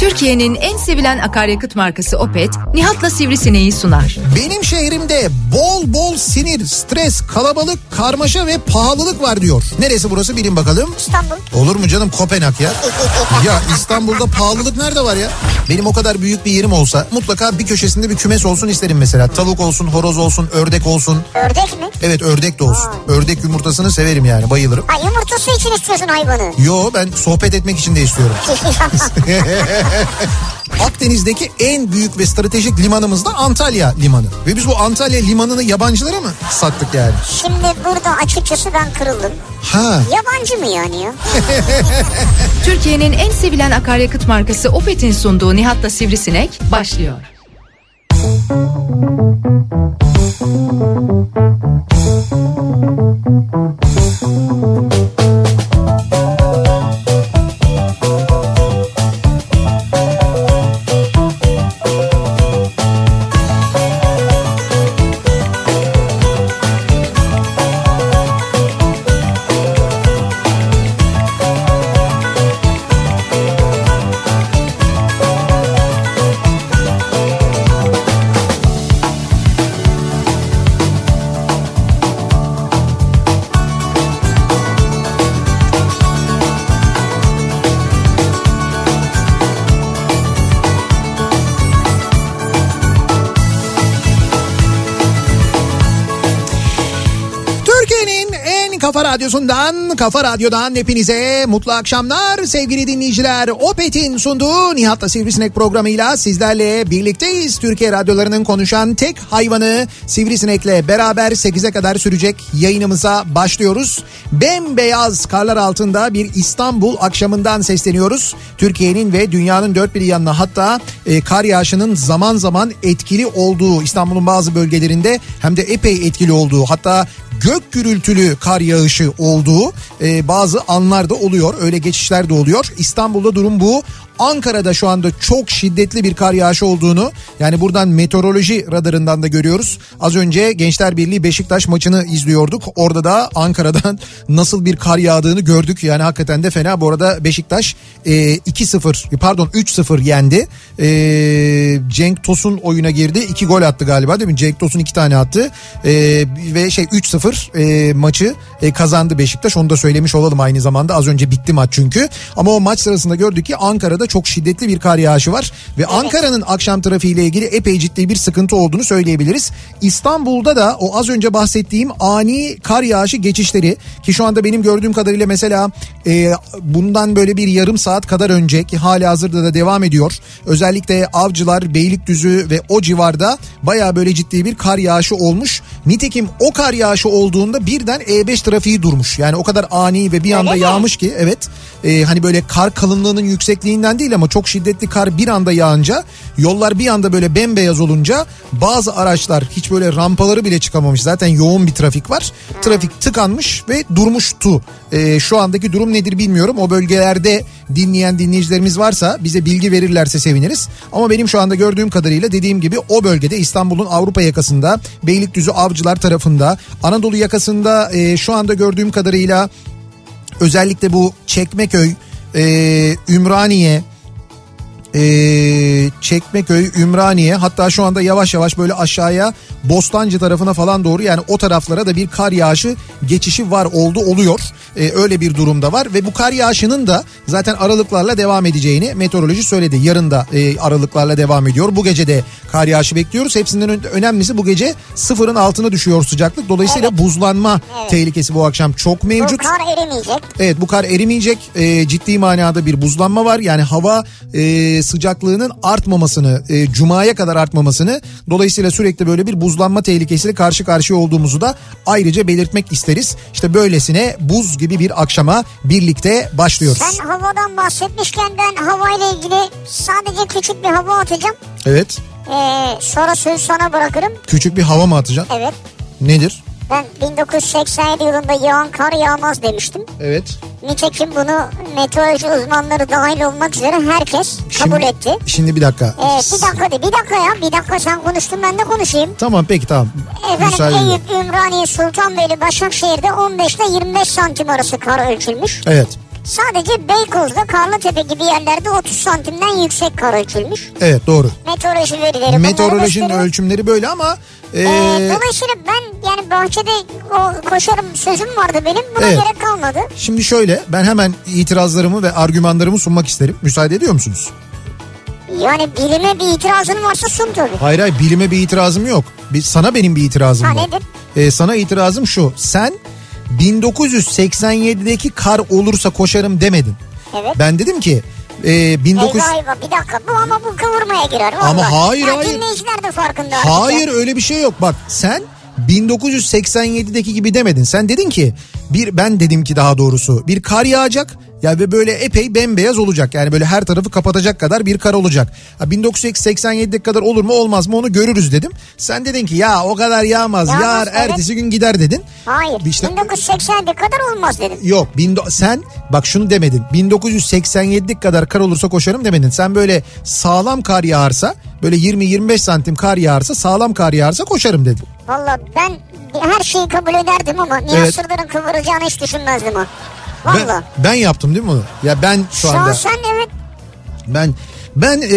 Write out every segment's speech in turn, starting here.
Türkiye'nin en sevilen akaryakıt markası Opet, Nihat'la Sivrisineği sunar. Benim bol bol sinir, stres, kalabalık, karmaşa ve pahalılık var diyor. Neresi burası bilin bakalım. İstanbul. Olur mu canım Kopenhag ya? ya İstanbul'da pahalılık nerede var ya? Benim o kadar büyük bir yerim olsa mutlaka bir köşesinde bir kümes olsun isterim mesela. Tavuk olsun, horoz olsun, ördek olsun. Ördek mi? Evet ördek de olsun. Ördek yumurtasını severim yani bayılırım. Ha yumurtası için istiyorsun hayvanı. Yo ben sohbet etmek için de istiyorum. Akdeniz'deki en büyük ve stratejik limanımız da Antalya Limanı. Ve biz bu Antalya Limanı'nı yabancılara mı sattık yani? Şimdi burada açıkçası ben kırıldım. Ha. Yabancı mı yani ya? Türkiye'nin en sevilen akaryakıt markası Opet'in sunduğu Nihat'la Sivrisinek başlıyor. Türkiye'nin kafa radyosundan, kafa radyodan hepinize mutlu akşamlar sevgili dinleyiciler. Opet'in sunduğu Nihat'la Sivrisinek programıyla sizlerle birlikteyiz. Türkiye radyolarının konuşan tek hayvanı Sivrisinek'le beraber 8'e kadar sürecek yayınımıza başlıyoruz. Bembeyaz karlar altında bir İstanbul akşamından sesleniyoruz. Türkiye'nin ve dünyanın dört bir yanına hatta e, kar yağışının zaman zaman etkili olduğu İstanbul'un bazı bölgelerinde hem de epey etkili olduğu hatta gök gürültülü kar yağışı olduğu e, bazı anlarda oluyor. Öyle geçişler de oluyor. İstanbul'da durum bu. Ankara'da şu anda çok şiddetli bir kar yağışı olduğunu yani buradan meteoroloji radarından da görüyoruz. Az önce Gençler Birliği Beşiktaş maçını izliyorduk. Orada da Ankara'dan nasıl bir kar yağdığını gördük. Yani hakikaten de fena. Bu arada Beşiktaş e, 2-0 pardon 3-0 yendi. E, Cenk Tosun oyuna girdi. 2 gol attı galiba değil mi? Cenk Tosun 2 tane attı. E, ve şey 3-0 e, maçı e, kazandı Beşiktaş. Onu da söylemiş olalım aynı zamanda. Az önce bitti maç çünkü. Ama o maç sırasında gördük ki Ankara'da çok şiddetli bir kar yağışı var. Ve Ankara'nın akşam trafiğiyle ilgili epey ciddi bir sıkıntı olduğunu söyleyebiliriz. İstanbul'da da o az önce bahsettiğim ani kar yağışı geçişleri ki şu anda benim gördüğüm kadarıyla mesela e, bundan böyle bir yarım saat kadar önce ki hali hazırda da devam ediyor. Özellikle Avcılar, Beylikdüzü ve o civarda baya böyle ciddi bir kar yağışı olmuş. Nitekim o kar yağışı olduğunda birden E5 trafiği durmuş. Yani o kadar ani ve bir anda Öyle mi? yağmış ki evet e, hani böyle kar kalınlığının yüksekliğinden değil ama çok şiddetli kar bir anda yağınca yollar bir anda böyle bembeyaz olunca bazı araçlar hiç böyle rampaları bile çıkamamış. Zaten yoğun bir trafik var. Trafik tıkanmış ve durmuştu. E, şu andaki durum nedir bilmiyorum. O bölgelerde dinleyen dinleyicilerimiz varsa bize bilgi verirlerse seviniriz. Ama benim şu anda gördüğüm kadarıyla dediğim gibi o bölgede İstanbul'un Avrupa yakasında Beylikdüzü Avcılar tarafında Anadolu yakasında e, şu anda gördüğüm kadarıyla özellikle bu Çekmeköy, e, Ümraniye, e, Çekmeköy, Ümraniye hatta şu anda yavaş yavaş böyle aşağıya Bostancı tarafına falan doğru yani o taraflara da bir kar yağışı geçişi var oldu oluyor. E, öyle bir durumda var ve bu kar yağışının da zaten aralıklarla devam edeceğini meteoroloji söyledi. Yarın da e, aralıklarla devam ediyor. Bu gece de kar yağışı bekliyoruz. Hepsinden ön- önemlisi bu gece sıfırın altına düşüyor sıcaklık. Dolayısıyla buzlanma tehlikesi bu akşam çok Bu mevcut. kar erimeyecek. Evet bu kar erimeyecek. Ee, ciddi manada bir buzlanma var. Yani hava e, sıcaklığının artmamasını, e, cumaya kadar artmamasını dolayısıyla sürekli böyle bir buzlanma tehlikesiyle karşı karşıya olduğumuzu da ayrıca belirtmek isteriz. İşte böylesine buz gibi bir akşama birlikte başlıyoruz. Sen havadan bahsetmişken ben havayla ilgili sadece küçük bir hava atacağım. Evet. Ee, sonra sözü sana bırakırım. Küçük bir hava mı atacaksın? Evet. Nedir? Ben 1987 yılında yağan kar yağmaz demiştim. Evet. Nitekim bunu meteoroloji uzmanları dahil olmak üzere herkes kabul Şimdi- etti. Şimdi bir dakika. Ee, bir dakika de bir dakika ya bir dakika sen konuştun ben de konuşayım. Tamam peki tamam. Efendim Müsaadenle. Eyüp, Ümraniye, Sultanbeyli, Başakşehir'de 15 ile 25 santim arası kar ölçülmüş. Evet. Sadece Beykoz'da Karlıtepe gibi yerlerde 30 santimden yüksek kar ölçülmüş. Evet doğru. Meteoroloji verileri Meteorolojinin gösteriyor. ölçümleri böyle ama e, Ee, dolayısıyla ben yani bahçede o koşarım sözüm vardı benim buna Evet. gerek kalmadı. şimdi şöyle ben hemen itirazlarımı ve argümanlarımı sunmak isterim. Müsaade ediyor musunuz? Yani bilime bir itirazın varsa sun tabii. Hayır hayır bilime bir itirazım yok. Bir, sana benim bir itirazım Ha, var. nedir? Ee, sana itirazım şu. Sen 1987'deki kar olursa koşarım demedin. Evet. Ben dedim ki e, 19 Eyvah eyvah bir dakika bu ama bu kıvırmaya girer. Ama vallahi. hayır, ya, hayır. Dinleyiciler de farkında. Hayır öyle bir şey yok. Bak sen 1987'deki gibi demedin. Sen dedin ki bir ben dedim ki daha doğrusu bir kar yağacak ya ve böyle epey bembeyaz olacak. Yani böyle her tarafı kapatacak kadar bir kar olacak. Ha, 1987'deki kadar olur mu olmaz mı onu görürüz dedim. Sen dedin ki ya o kadar yağmaz. Yağmaz, Yağar evet. ertesi gün gider dedin. Hayır. İşte- 1980'de kadar olmaz dedim. Yok sen bak şunu demedin 1987'lik kadar kar olursa koşarım demedin. Sen böyle sağlam kar yağarsa böyle 20-25 santim kar yağarsa sağlam kar yağarsa koşarım dedin. Valla ben her şeyi kabul ederdim ama Evet. Sırdar'ın kıvıracağını hiç düşünmezdim ha. Ben, Valla. ben yaptım değil mi onu? Ya ben şu, Şu an anda sen evet. ben ben e,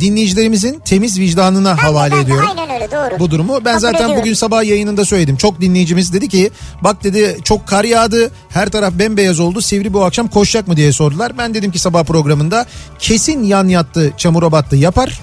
dinleyicilerimizin temiz vicdanına Ben havale ben ediyorum. Aynen öyle doğru. Bu durumu ben Kabul zaten ediyorum. bugün sabah yayınında söyledim. Çok dinleyicimiz dedi ki bak dedi çok kar yağdı her taraf bembeyaz oldu Sivri bu akşam koşacak mı diye sordular. Ben dedim ki sabah programında kesin yan yattı çamura battı yapar.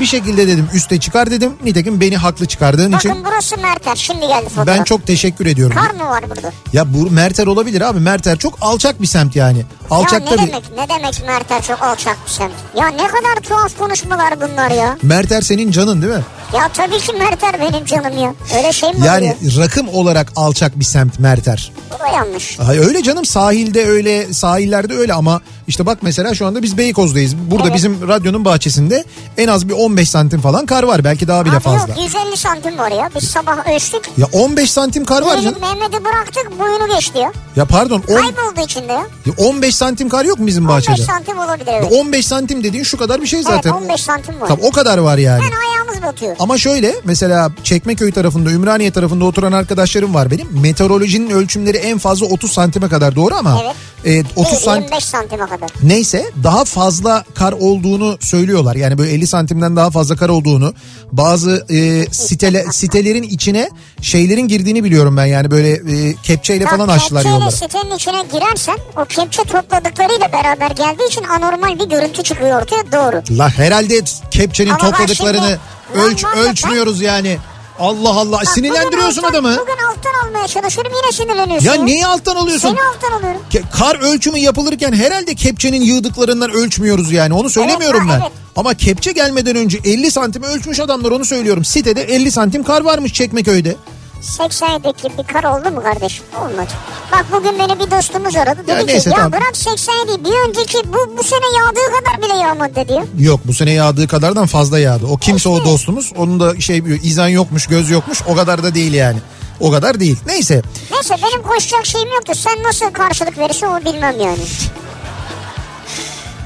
Bir şekilde dedim üste çıkar dedim. Nitekim beni haklı çıkardığın Bakın için burası Merter şimdi geldi fotoğraf. ben çok teşekkür ediyorum. Kar mı var burada? Ya bu Merter olabilir abi. Merter çok alçak bir semt yani. Alçak ya ne tabii. demek ne demek Merter çok alçak bir semt. Ya ne kadar tuhaf konuşmalar bunlar ya. Merter senin canın değil mi? Ya tabii ki Merter benim canım ya. Öyle şey mi Yani oluyor? rakım olarak alçak bir semt Merter. Bu da yanlış. Ay öyle canım sahilde öyle sahillerde öyle ama işte bak mesela şu anda biz Beykoz'dayız. Burada Evet. bizim radyonun bahçesinde en az bir 15 santim falan kar var belki daha bile Abi fazla. yok 150 santim var ya. Biz sabah ölçtük. Ya 15 santim kar var canım. Mehmet'i bıraktık boyunu geçti ya. Ya pardon on- Kayboldu içinde ya. ya 15 santim kar yok mu bizim 15 bahçede? santim olabilir Ya evet. 15 santim dediğin şu kadar bir şey zaten. Evet 15 santim var. Tamam o kadar var yani. Yani ayağımız batıyor. Ama şöyle mesela Çekmeköy tarafında Ümraniye tarafında oturan arkadaşlarım var benim. Meteorolojinin ölçümleri en fazla 30 santime kadar doğru ama Evet. E, 30 Değil, santim 25 santime kadar. neyse daha fazla kar olduğunu söylüyorlar. Yani böyle 50 santimden daha fazla kar olduğunu bazı e, sitele, sitelerin içine şeylerin girdiğini biliyorum ben yani böyle e, kepçeyle falan açtılar kepçeyle yolları. sitenin içine girersen o kepçe topladıklarıyla beraber geldiği için anormal bir görüntü çıkıyor ortaya doğru. La herhalde kepçenin Ama topladıklarını şimdi- ölç ölçmüyoruz yani. Allah Allah Bak, sinirlendiriyorsun bugün alttan- adamı. Bugün alttan almaya çalışıyorum yine sinirleniyorsun. Ya neyi alttan alıyorsun? Seni alttan alıyorum. Ke- Kar ölçümü yapılırken herhalde kepçenin yığdıklarından ölçmüyoruz yani onu söylemiyorum Evet, ben. evet. Ama kepçe gelmeden önce 50 santim ölçmüş adamlar onu söylüyorum. Sitede 50 santim kar varmış Çekmeköy'de. 87'deki bir kar oldu mu kardeşim? Olmadı. Bak bugün beni bir dostumuz aradı. Dedi Ya ki neyse, ya tamam. bırak 87 bir önceki bu, bu sene yağdığı kadar bile yağmadı dedi. Yok bu sene yağdığı kadardan fazla yağdı. O kimse o İşte. dostumuz. Onun da şey izan yokmuş göz yokmuş o kadar da değil yani. O kadar değil. Neyse. Neyse benim koşacak şeyim yoktu. Sen nasıl karşılık verirsin onu bilmem yani.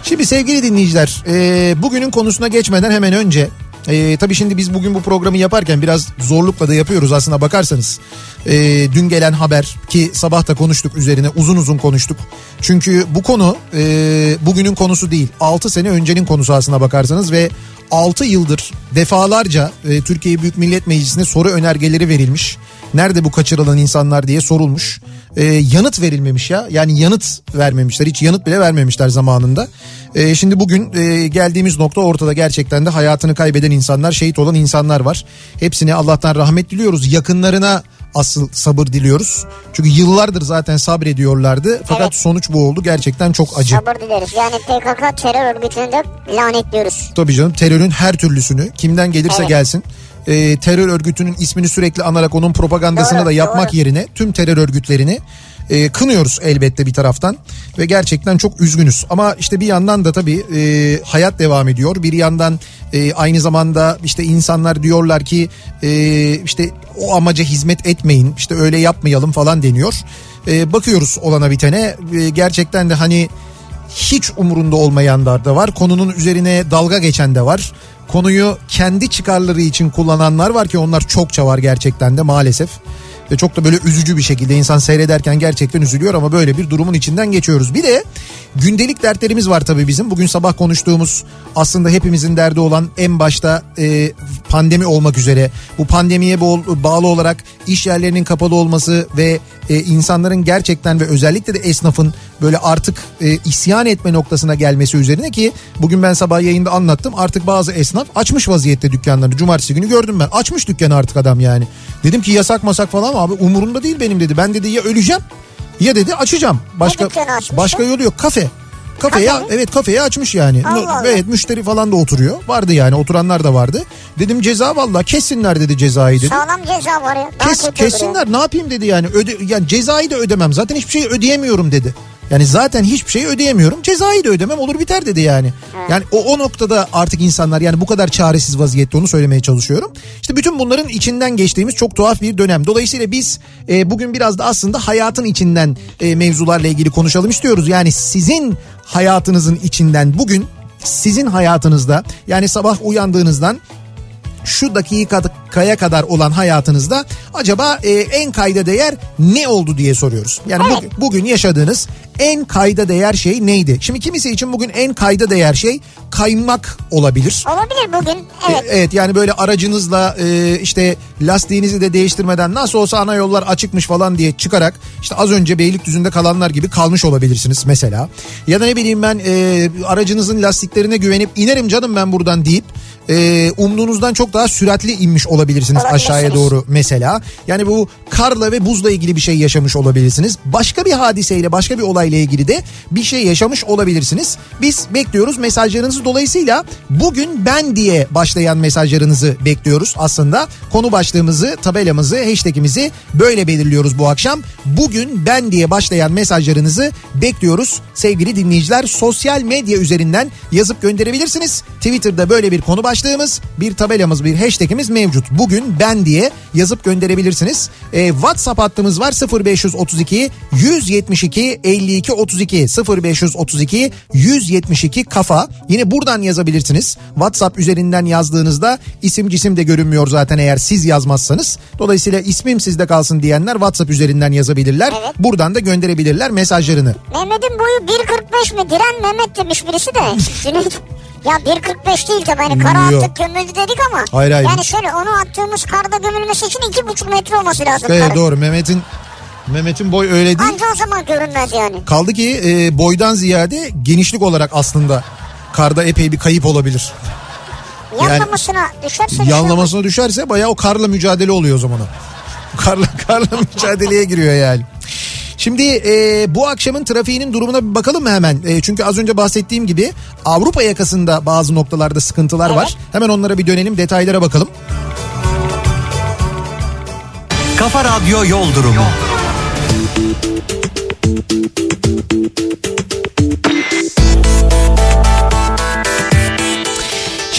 Şimdi sevgili dinleyiciler e, bugünün konusuna geçmeden hemen önce e, tabii şimdi biz bugün bu programı yaparken biraz zorlukla da yapıyoruz aslına bakarsanız. E, dün gelen haber ki sabah da konuştuk üzerine uzun uzun konuştuk. Çünkü bu konu e, bugünün konusu değil 6 sene öncenin konusu aslına bakarsanız ve 6 yıldır defalarca e, Türkiye Büyük Millet Meclisi'ne soru önergeleri verilmiş. Nerede bu kaçırılan insanlar diye sorulmuş. E, yanıt verilmemiş ya. Yani yanıt vermemişler. Hiç yanıt bile vermemişler zamanında. E, şimdi bugün e, geldiğimiz nokta ortada gerçekten de hayatını kaybeden insanlar, şehit olan insanlar var. Hepsine Allah'tan rahmet diliyoruz. Yakınlarına asıl sabır diliyoruz. Çünkü yıllardır zaten sabrediyorlardı. Fakat Evet. sonuç bu oldu. Gerçekten çok acı. Sabır dileriz. Yani PKK terör örgütünü de lanetliyoruz. Tabii canım terörün her türlüsünü kimden gelirse Evet. gelsin. E, terör örgütünün ismini sürekli anarak onun propagandasını Doğru, da yapmak doğru. yerine tüm terör örgütlerini e, kınıyoruz elbette bir taraftan ve gerçekten çok üzgünüz. Ama işte bir yandan da tabii e, hayat devam ediyor. Bir yandan e, aynı zamanda işte insanlar diyorlar ki e, işte o amaca hizmet etmeyin işte öyle yapmayalım falan deniyor. E, bakıyoruz olana bitene E, gerçekten de hani hiç umurunda olmayanlar da var. Konunun üzerine dalga geçen de var. Konuyu kendi çıkarları için kullananlar var ki onlar çokça var gerçekten de maalesef. Ve çok da böyle üzücü bir şekilde insan seyrederken gerçekten üzülüyor ama böyle bir durumun içinden geçiyoruz. Bir de gündelik dertlerimiz var tabii bizim. Bugün sabah konuştuğumuz aslında hepimizin derdi olan en başta e, pandemi olmak üzere. Bu pandemiye bağlı olarak iş yerlerinin kapalı olması ve e, insanların gerçekten ve özellikle de esnafın böyle artık e, isyan etme noktasına gelmesi üzerine ki bugün ben sabah yayında anlattım. Artık bazı esnaf açmış vaziyette dükkanlarını. Cumartesi günü gördüm ben. Açmış dükkanı artık adam yani. Dedim ki yasak masak falan abi umurumda değil benim dedi. Ben dedi ya öleceğim ya dedi açacağım. Başka başka yolu yok. Kafe. Kafeye Kafe evet kafeye açmış yani. Allah Allah. Evet müşteri falan da oturuyor. Vardı yani oturanlar da vardı. Dedim ceza valla kessinler dedi cezayı dedi. Sağlam ceza var ya. Kes, kessinler ne yapayım dedi yani. Öde, yani cezayı da ödemem zaten hiçbir şey ödeyemiyorum dedi. Yani zaten hiçbir şey ödeyemiyorum. Cezayı da ödemem olur biter dedi yani. Yani o, o noktada artık insanlar yani bu kadar çaresiz vaziyette onu söylemeye çalışıyorum. İşte bütün bunların içinden geçtiğimiz çok tuhaf bir dönem. Dolayısıyla biz e, bugün biraz da aslında hayatın içinden e, mevzularla ilgili konuşalım istiyoruz. Yani sizin hayatınızın içinden bugün sizin hayatınızda yani sabah uyandığınızdan şu dakikaya kadar olan hayatınızda acaba e, en kayda değer ne oldu diye soruyoruz. Yani evet. bugün, bugün yaşadığınız en kayda değer şey neydi? Şimdi kimisi için bugün en kayda değer şey kaymak olabilir. Olabilir bugün evet. E, evet yani böyle aracınızla e, işte lastiğinizi de değiştirmeden nasıl olsa ana yollar açıkmış falan diye çıkarak işte az önce Beylikdüzü'nde kalanlar gibi kalmış olabilirsiniz mesela. Ya da ne bileyim ben e, aracınızın lastiklerine güvenip inerim canım ben buradan deyip e, umduğunuzdan çok daha süratli inmiş olabilirsiniz aşağıya doğru mesela. Yani bu karla ve buzla ilgili bir şey yaşamış olabilirsiniz. Başka bir hadiseyle başka bir olayla ilgili de bir şey yaşamış olabilirsiniz. Biz bekliyoruz mesajlarınızı dolayısıyla bugün ben diye başlayan mesajlarınızı bekliyoruz aslında. Konu başlığımızı, tabelamızı, hashtagimizi böyle belirliyoruz bu akşam. Bugün ben diye başlayan mesajlarınızı bekliyoruz. Sevgili dinleyiciler sosyal medya üzerinden yazıp gönderebilirsiniz. Twitter'da böyle bir konu başlığı başlığımız, bir tabelamız, bir hashtagimiz mevcut. Bugün ben diye yazıp gönderebilirsiniz. E, WhatsApp hattımız var 0532 172 52 32 0532 172 kafa. Yine buradan yazabilirsiniz. WhatsApp üzerinden yazdığınızda isim cisim de görünmüyor zaten eğer siz yazmazsanız. Dolayısıyla ismim sizde kalsın diyenler WhatsApp üzerinden yazabilirler. Evet. Buradan da gönderebilirler mesajlarını. Mehmet'in boyu 1.45 mi? Diren Mehmet demiş birisi de. Ya 1.45 değil tabii hani kara attık gömüldü dedik ama. Hayır hayır. Yani şöyle onu attığımız karda gömülmesi için 2.5 metre olması lazım. Evet doğru Mehmet'in Mehmet'in boy öyle değil. Anca o zaman görünmez yani. Kaldı ki e, boydan ziyade genişlik olarak aslında karda epey bir kayıp olabilir. Yanlamasına yani, düşerse... Yanlamasına düşerse bayağı o karla mücadele oluyor o zaman. Karla, karla mücadeleye giriyor yani. Şimdi e, bu akşamın trafiğinin durumuna bir bakalım mı hemen? E, çünkü az önce bahsettiğim gibi Avrupa yakasında bazı noktalarda sıkıntılar evet. var. Hemen onlara bir dönelim detaylara bakalım. Kafa Radyo Yol Durumu. Yol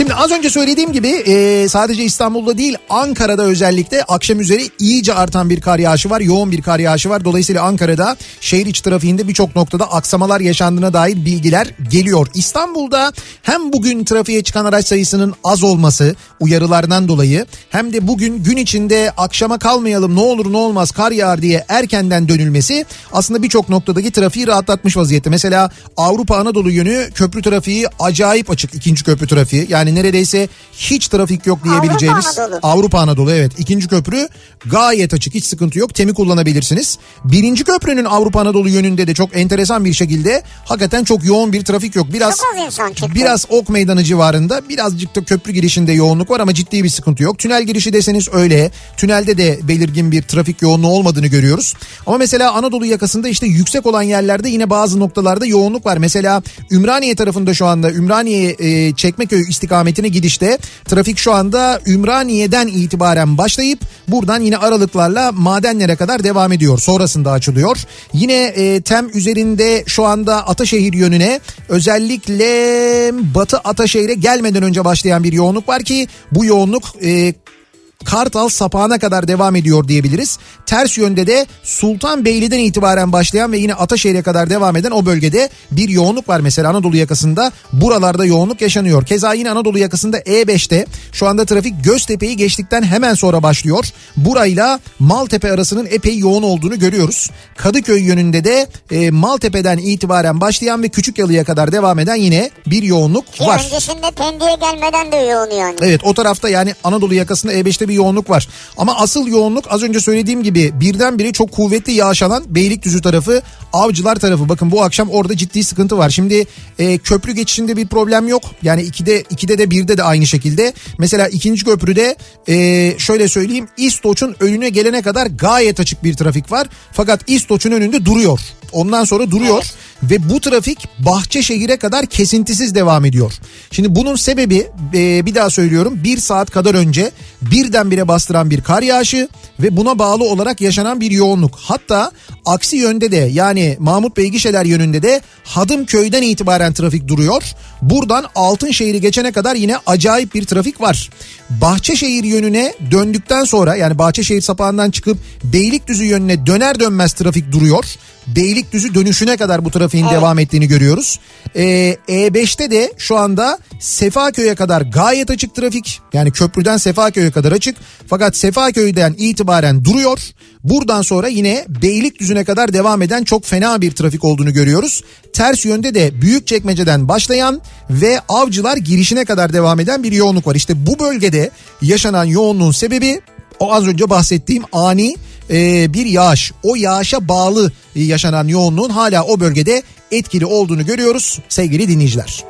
Şimdi az önce söylediğim gibi e, sadece İstanbul'da değil Ankara'da özellikle akşam üzeri iyice artan bir kar yağışı var. Yoğun bir kar yağışı var. Dolayısıyla Ankara'da şehir içi trafiğinde birçok noktada aksamalar yaşandığına dair bilgiler geliyor. İstanbul'da hem bugün trafiğe çıkan araç sayısının az olması uyarılardan dolayı hem de bugün gün içinde akşama kalmayalım ne olur ne olmaz kar yağar diye erkenden dönülmesi aslında birçok noktadaki trafiği rahatlatmış vaziyette. Mesela Avrupa Anadolu yönü köprü trafiği acayip açık ikinci köprü trafiği. Yani neredeyse hiç trafik yok diyebileceğimiz Avrupa Anadolu. Avrupa Anadolu evet. ikinci köprü gayet açık hiç sıkıntı yok. Temi kullanabilirsiniz. Birinci köprünün Avrupa Anadolu yönünde de çok enteresan bir şekilde hakikaten çok yoğun bir trafik yok. Biraz. Biraz Ok Meydanı civarında birazcık da köprü girişinde yoğunluk var ama ciddi bir sıkıntı yok. Tünel girişi deseniz öyle. Tünelde de belirgin bir trafik yoğunluğu olmadığını görüyoruz. Ama mesela Anadolu yakasında işte yüksek olan yerlerde yine bazı noktalarda yoğunluk var. Mesela Ümraniye tarafında şu anda Ümraniye e, Çekmeköy istikametinde istikametine gidişte trafik şu anda Ümraniye'den itibaren başlayıp buradan yine aralıklarla madenlere kadar devam ediyor. Sonrasında açılıyor. Yine e, TEM üzerinde şu anda Ataşehir yönüne özellikle Batı Ataşehir'e gelmeden önce başlayan bir yoğunluk var ki bu yoğunluk e, Kartal sapağına kadar devam ediyor diyebiliriz. Ters yönde de Sultanbeyli'den itibaren başlayan ve yine Ataşehir'e kadar devam eden o bölgede bir yoğunluk var mesela Anadolu yakasında. Buralarda yoğunluk yaşanıyor. Keza yine Anadolu yakasında E5'te şu anda trafik Göztepe'yi geçtikten hemen sonra başlıyor. Burayla Maltepe arasının epey yoğun olduğunu görüyoruz. Kadıköy yönünde de e, Maltepe'den itibaren başlayan ve Küçükyalı'ya kadar devam eden yine bir yoğunluk Ki var. öncesinde Pendik'e gelmeden de yoğun yani. Evet o tarafta yani Anadolu yakasında E5'te bir yoğunluk var. Ama asıl yoğunluk az önce söylediğim gibi birdenbire çok kuvvetli yağış alan Beylikdüzü tarafı, Avcılar tarafı. Bakın bu akşam orada ciddi sıkıntı var. Şimdi e, köprü geçişinde bir problem yok. Yani 2'de 2'de de 1'de de aynı şekilde. Mesela ikinci köprüde e, şöyle söyleyeyim İstoç'un önüne gelene kadar gayet açık bir trafik var. Fakat İstoç'un önünde duruyor. Ondan sonra duruyor ve bu trafik Bahçeşehir'e kadar kesintisiz devam ediyor. Şimdi bunun sebebi e, bir daha söylüyorum bir saat kadar önce birdenbire bastıran bir kar yağışı ve buna bağlı olarak yaşanan bir yoğunluk. Hatta aksi yönde de yani Mahmut Bey gişeler yönünde de Hadımköy'den itibaren trafik duruyor. Buradan Altınşehir'i geçene kadar yine acayip bir trafik var. Bahçeşehir yönüne döndükten sonra yani Bahçeşehir sapağından çıkıp Beylikdüzü yönüne döner dönmez trafik duruyor. Beylikdüzü dönüşüne kadar bu trafiğin evet. devam ettiğini görüyoruz. Ee, E5'te de şu anda Sefaköy'e kadar gayet açık trafik. Yani köprüden Sefaköy'e kadar açık. Fakat Sefaköy'den itibaren duruyor. Buradan sonra yine Beylikdüzü'ne kadar devam eden çok fena bir trafik olduğunu görüyoruz. Ters yönde de Büyükçekmece'den başlayan ve Avcılar girişine kadar devam eden bir yoğunluk var. İşte bu bölgede yaşanan yoğunluğun sebebi o az önce bahsettiğim ani e, bir yağış. O yağışa bağlı yaşanan yoğunluğun hala o bölgede etkili olduğunu görüyoruz sevgili dinleyiciler.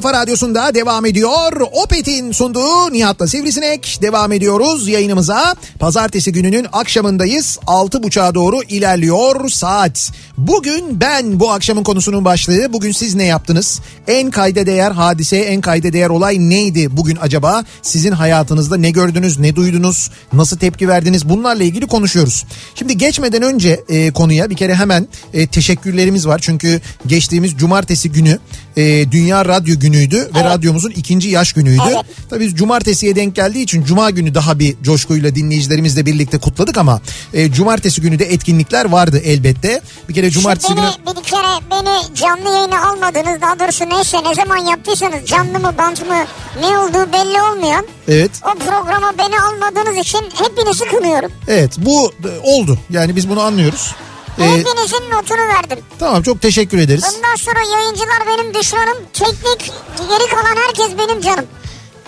Kafa Radyosu'nda devam ediyor. Opet'in sunduğu Nihat'la Sivrisinek devam ediyoruz yayınımıza. Pazartesi gününün akşamındayız. 6.30'a doğru ilerliyor saat. Bugün ben bu akşamın konusunun başlığı. Bugün siz ne yaptınız? En kayda değer hadise, en kayda değer olay neydi bugün acaba? Sizin hayatınızda ne gördünüz, ne duydunuz, nasıl tepki verdiniz? Bunlarla ilgili konuşuyoruz. Şimdi geçmeden önce e, konuya bir kere hemen e, teşekkürlerimiz var. Çünkü geçtiğimiz cumartesi günü e, Dünya Radyo Günü'ydü ve evet. radyomuzun ikinci yaş günüydü. Evet. Tabii biz cumartesiye denk geldiği için cuma günü daha bir coşkuyla dinleyicilerimizle birlikte kutladık ama e, cumartesi günü de etkinlikler vardı elbette. Bir kere cumartesi beni, günü... Bir kere beni canlı yayına almadınız daha doğrusu neyse ne zaman yaptıysanız canlı mı bant mı ne olduğu belli olmuyor. Evet. O programa beni almadığınız için hepinizi kınıyorum. Evet bu e, oldu yani biz bunu anlıyoruz. Ee, Hepinizin notunu verdim. Tamam çok teşekkür ederiz. Bundan sonra yayıncılar benim düşmanım. Teknik geri kalan herkes benim canım.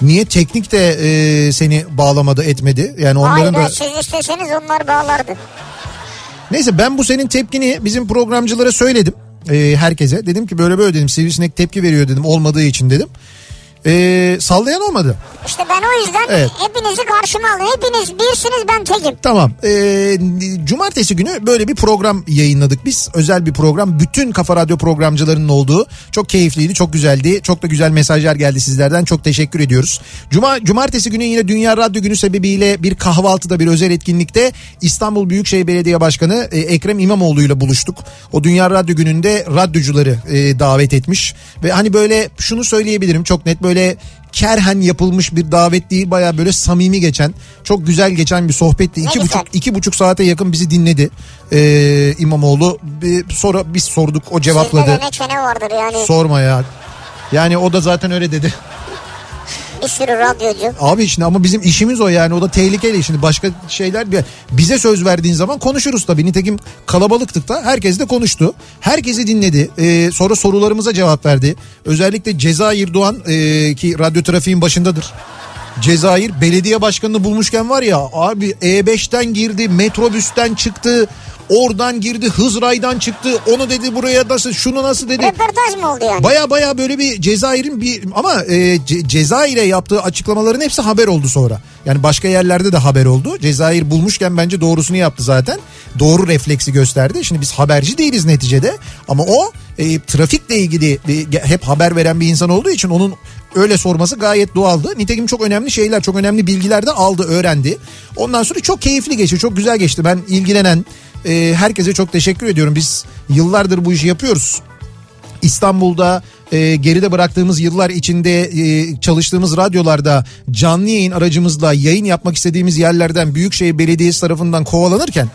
Niye teknik de e, seni bağlamadı etmedi? Yani onların Hayır, da... siz isteseniz onlar bağlardı. Neyse ben bu senin tepkini bizim programcılara söyledim. E, herkese. Dedim ki böyle böyle dedim sivrisinek tepki veriyor dedim olmadığı için dedim. Ee, sallayan olmadı. İşte ben o yüzden evet. hepinizi karşıma aldım. Hepiniz birsiniz ben tekim. Tamam. Ee, cumartesi günü böyle bir program yayınladık biz. Özel bir program. Bütün Kafa Radyo programcılarının olduğu. Çok keyifliydi, çok güzeldi. Çok da güzel mesajlar geldi sizlerden. Çok teşekkür ediyoruz. Cuma Cumartesi günü yine Dünya Radyo Günü sebebiyle bir kahvaltıda bir özel etkinlikte İstanbul Büyükşehir Belediye Başkanı e, Ekrem İmamoğlu ile buluştuk. O Dünya Radyo Günü'nde radyocuları e, davet etmiş. Ve hani böyle şunu söyleyebilirim çok net böyle böyle kerhen yapılmış bir davet değil baya böyle samimi geçen çok güzel geçen bir sohbetti. iki buçuk, iki buçuk saate yakın bizi dinledi ee, İmamoğlu. Sonra biz sorduk o cevapladı. Sizde de ne çene vardır yani. Sorma ya. Yani o da zaten öyle dedi sürü radyocu. Abi şimdi ama bizim işimiz o yani o da tehlikeli şimdi başka şeyler bize söz verdiğin zaman konuşuruz tabii. Nitekim kalabalıktık da herkes de konuştu. Herkesi dinledi. Ee, sonra sorularımıza cevap verdi. Özellikle Cezayir Doğan e, ki radyo trafiğin başındadır. Cezayir belediye başkanını bulmuşken var ya abi E5'ten girdi metrobüsten çıktı Oradan girdi Hızray'dan çıktı. Onu dedi buraya nasıl şunu nasıl dedi. Röportaj mı oldu yani? Baya baya böyle bir Cezayir'in bir ama e, Ce- Cezayir'e yaptığı açıklamaların hepsi haber oldu sonra. Yani başka yerlerde de haber oldu. Cezayir bulmuşken bence doğrusunu yaptı zaten. Doğru refleksi gösterdi. Şimdi biz haberci değiliz neticede. Ama o e, trafikle ilgili bir- hep haber veren bir insan olduğu için onun öyle sorması gayet doğaldı. Nitekim çok önemli şeyler, çok önemli bilgiler de aldı, öğrendi. Ondan sonra çok keyifli geçti, çok güzel geçti. Ben ilgilenen e, herkese çok teşekkür ediyorum. Biz yıllardır bu işi yapıyoruz. İstanbul'da e, geride bıraktığımız yıllar içinde e, çalıştığımız radyolarda canlı yayın aracımızla yayın yapmak istediğimiz yerlerden Büyükşehir Belediyesi tarafından kovalanırken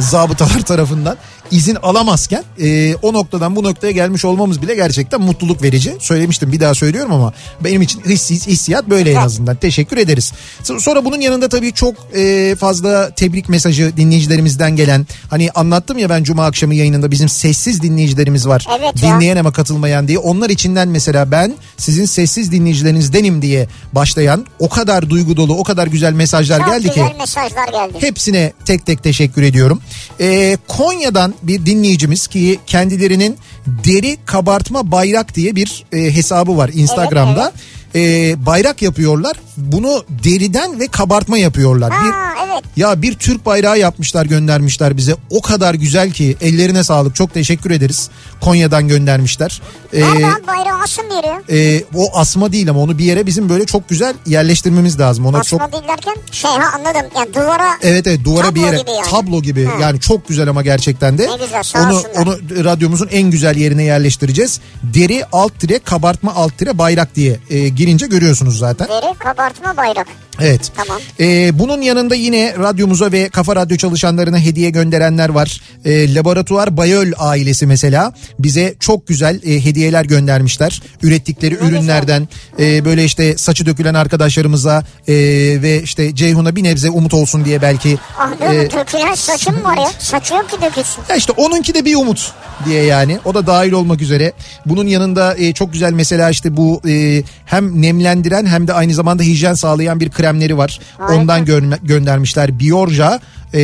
zabıtalar tarafından izin alamazken e, o noktadan bu noktaya gelmiş olmamız bile gerçekten mutluluk verici. Söylemiştim bir daha söylüyorum ama benim için his, hissiyat böyle en azından. Teşekkür ederiz. Sonra bunun yanında tabii çok e, fazla tebrik mesajı dinleyicilerimizden gelen hani anlattım ya ben cuma akşamı yayınında bizim sessiz dinleyicilerimiz var. Evet ya. Dinleyen ama katılmayan diye. Onlar içinden mesela ben sizin sessiz dinleyicilerinizdenim diye başlayan o kadar duygu dolu o kadar güzel mesajlar Çok geldi güzel ki. mesajlar geldi. Hepsine tek tek teşekkür ediyorum. Ee, Konya'dan bir dinleyicimiz ki kendilerinin deri kabartma bayrak diye bir e, hesabı var Instagram'da. Ee, bayrak yapıyorlar. Bunu deriden ve kabartma yapıyorlar. Bir, Ha evet. ya bir Türk bayrağı yapmışlar göndermişler bize. O kadar güzel ki ellerine sağlık. Çok teşekkür ederiz. Konya'dan göndermişler. Ee, bayrağı asın diyor. e, o asma değil ama onu bir yere bizim böyle çok güzel yerleştirmemiz lazım. Ona çok Asma değil derken şey ha anladım. Yani duvara Evet evet duvara bir yere gibi yani. tablo gibi Hı. yani çok güzel ama gerçekten de. Ne güzel, sağ onu olsunlar. onu radyomuzun en güzel yerine yerleştireceğiz. Deri alt tire kabartma alt tire bayrak diye e, girince görüyorsunuz zaten. deri kabartma bayrak. Evet. Tamam. Ee, bunun yanında yine radyomuza ve Kafa Radyo çalışanlarına hediye gönderenler var. Ee, Laboratuvar Bayöl ailesi mesela bize çok güzel e, hediyeler göndermişler. Ürettikleri ürünlerden e, böyle işte saçı dökülen arkadaşlarımıza e, ve işte Ceyhun'a bir nebze umut olsun diye belki. Ah ne e, dökülen saçım var ya. Saçı yok ki dökülsün. ya işte onunki de bir umut diye yani. O da dahil olmak üzere. Bunun yanında e, çok güzel mesela işte bu e, hem nemlendiren hem de aynı zamanda hijyen sağlayan bir kremleri var. Harika. Ondan gö- göndermişler. Biorja e,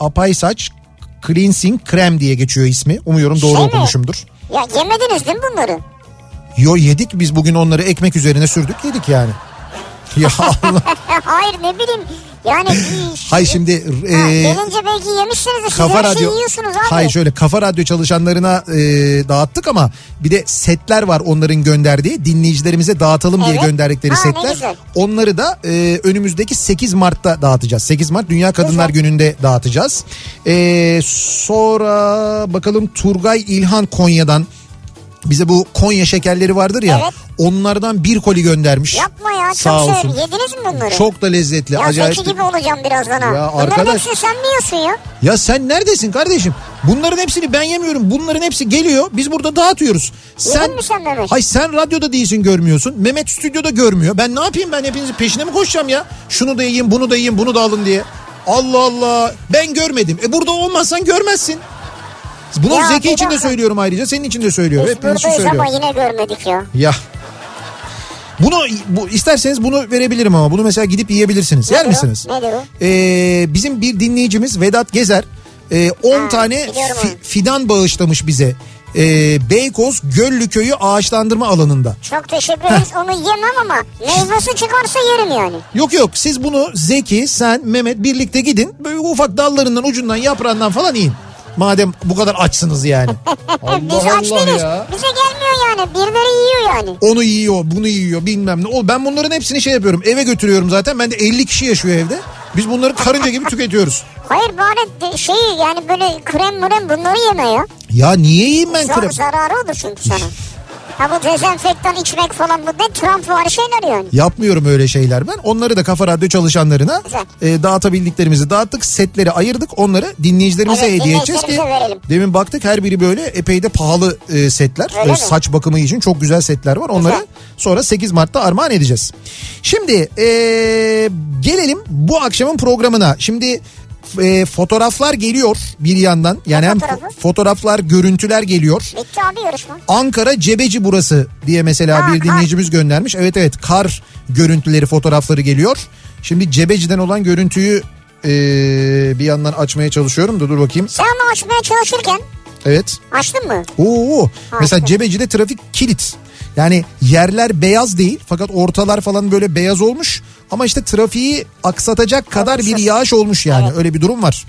Apay Saç Cleansing Krem diye geçiyor ismi. Umuyorum doğru Şey mi? okumuşumdur. Ya yemediniz değil mi bunları? Yo yedik biz bugün onları ekmek üzerine sürdük yedik yani. Ya Allah. Hayır ne bileyim. Yani bir- Hay şimdi e, Ha, gelince belki yemişsiniz de Kafa Radyo şeyi yiyorsunuz abi. Hayır şöyle Kafa Radyo çalışanlarına e, dağıttık ama bir de setler var onların gönderdiği dinleyicilerimize dağıtalım diye Evet. gönderdikleri Ha, setler. Onları da e, önümüzdeki 8 Mart'ta dağıtacağız. 8 Mart Dünya Kadınlar Güzel. Günü'nde dağıtacağız. E, sonra bakalım Turgay İlhan Konya'dan bize bu Konya şekerleri vardır ya. Evet. Onlardan bir koli göndermiş. Yapma ya Sağ çok olsun. severim. Yediniz mi bunları? Çok da lezzetli. Ya acayip. Zeki gibi olacağım birazdan ha. Ya Bunların arkadaş- hepsini sen mi yiyorsun ya? Ya sen neredesin kardeşim? Bunların hepsini ben yemiyorum. Bunların hepsi geliyor. Biz burada dağıtıyoruz. Sen mi sen Mehmet? Hay sen radyoda değilsin görmüyorsun. Mehmet stüdyoda görmüyor. Ben ne yapayım ben hepinizin peşine mi koşacağım ya? Şunu da yiyin, bunu da yiyin, bunu da alın diye. Allah Allah. Ben görmedim. E burada olmazsan görmezsin. Bunu Ya Zeki için de söylüyorum ayrıca. Senin için de söylüyorum. Biz Hepiniz için ama yine görmedik ya. Ya. Bunu bu, isterseniz bunu verebilirim ama bunu mesela gidip yiyebilirsiniz. Yer Nedir o? misiniz? Nedir o? Ee, bizim bir dinleyicimiz Vedat Gezer e, 10 Ha, tane fi- fidan bağışlamış bize. Ee, Beykoz Göllü Köyü ağaçlandırma alanında. Çok teşekkür ederiz. Onu yemem ama meyvesi çıkarsa yerim yani. Yok yok siz bunu Zeki, sen, Mehmet birlikte gidin. Böyle ufak dallarından, ucundan, yaprağından falan yiyin. Madem bu kadar açsınız yani. Biz aç değiliz. Bize gelmiyor yani. Birileri yiyor yani. Onu yiyor, bunu yiyor bilmem ne. O ben bunların hepsini şey yapıyorum. Eve götürüyorum zaten. Ben de 50 kişi yaşıyor evde. Biz bunları karınca gibi tüketiyoruz. Hayır bari de şey yani böyle krem mrem bunları yeme ya. Ya niye yiyeyim ben Zar- krem? zararı olur çünkü sana. Ha bu dezenfektan içmek falan bu ne Trump var şeyler yani. Yapmıyorum öyle şeyler ben. Onları da Kafa Radyo çalışanlarına Güzel. e, dağıtabildiklerimizi dağıttık. Setleri ayırdık. Onları dinleyicilerimize Evet, hediye edeceğiz ki. verelim. Demin baktık her biri böyle epey de pahalı e, setler. Öyle E, mi? saç bakımı için çok güzel setler var. Onları Güzel. sonra 8 Mart'ta armağan edeceğiz. Şimdi e, gelelim bu akşamın programına. Şimdi e, fotoğraflar geliyor bir yandan. Yani hem fotoğrafı? fotoğraflar, görüntüler geliyor. Bitti abi yarışma. Ankara Cebeci burası diye mesela Ha, bir kar. dinleyicimiz göndermiş. Evet evet kar görüntüleri fotoğrafları geliyor. Şimdi Cebeci'den olan görüntüyü ee, bir yandan açmaya çalışıyorum da dur bakayım. Sen onu açmaya çalışırken. Evet. Açtın mı? Oo. Mesela Cebeci'de trafik kilit. Yani yerler beyaz değil fakat ortalar falan böyle beyaz olmuş. Ama işte trafiği aksatacak kadar bir yağış olmuş yani. Evet. Öyle bir durum var.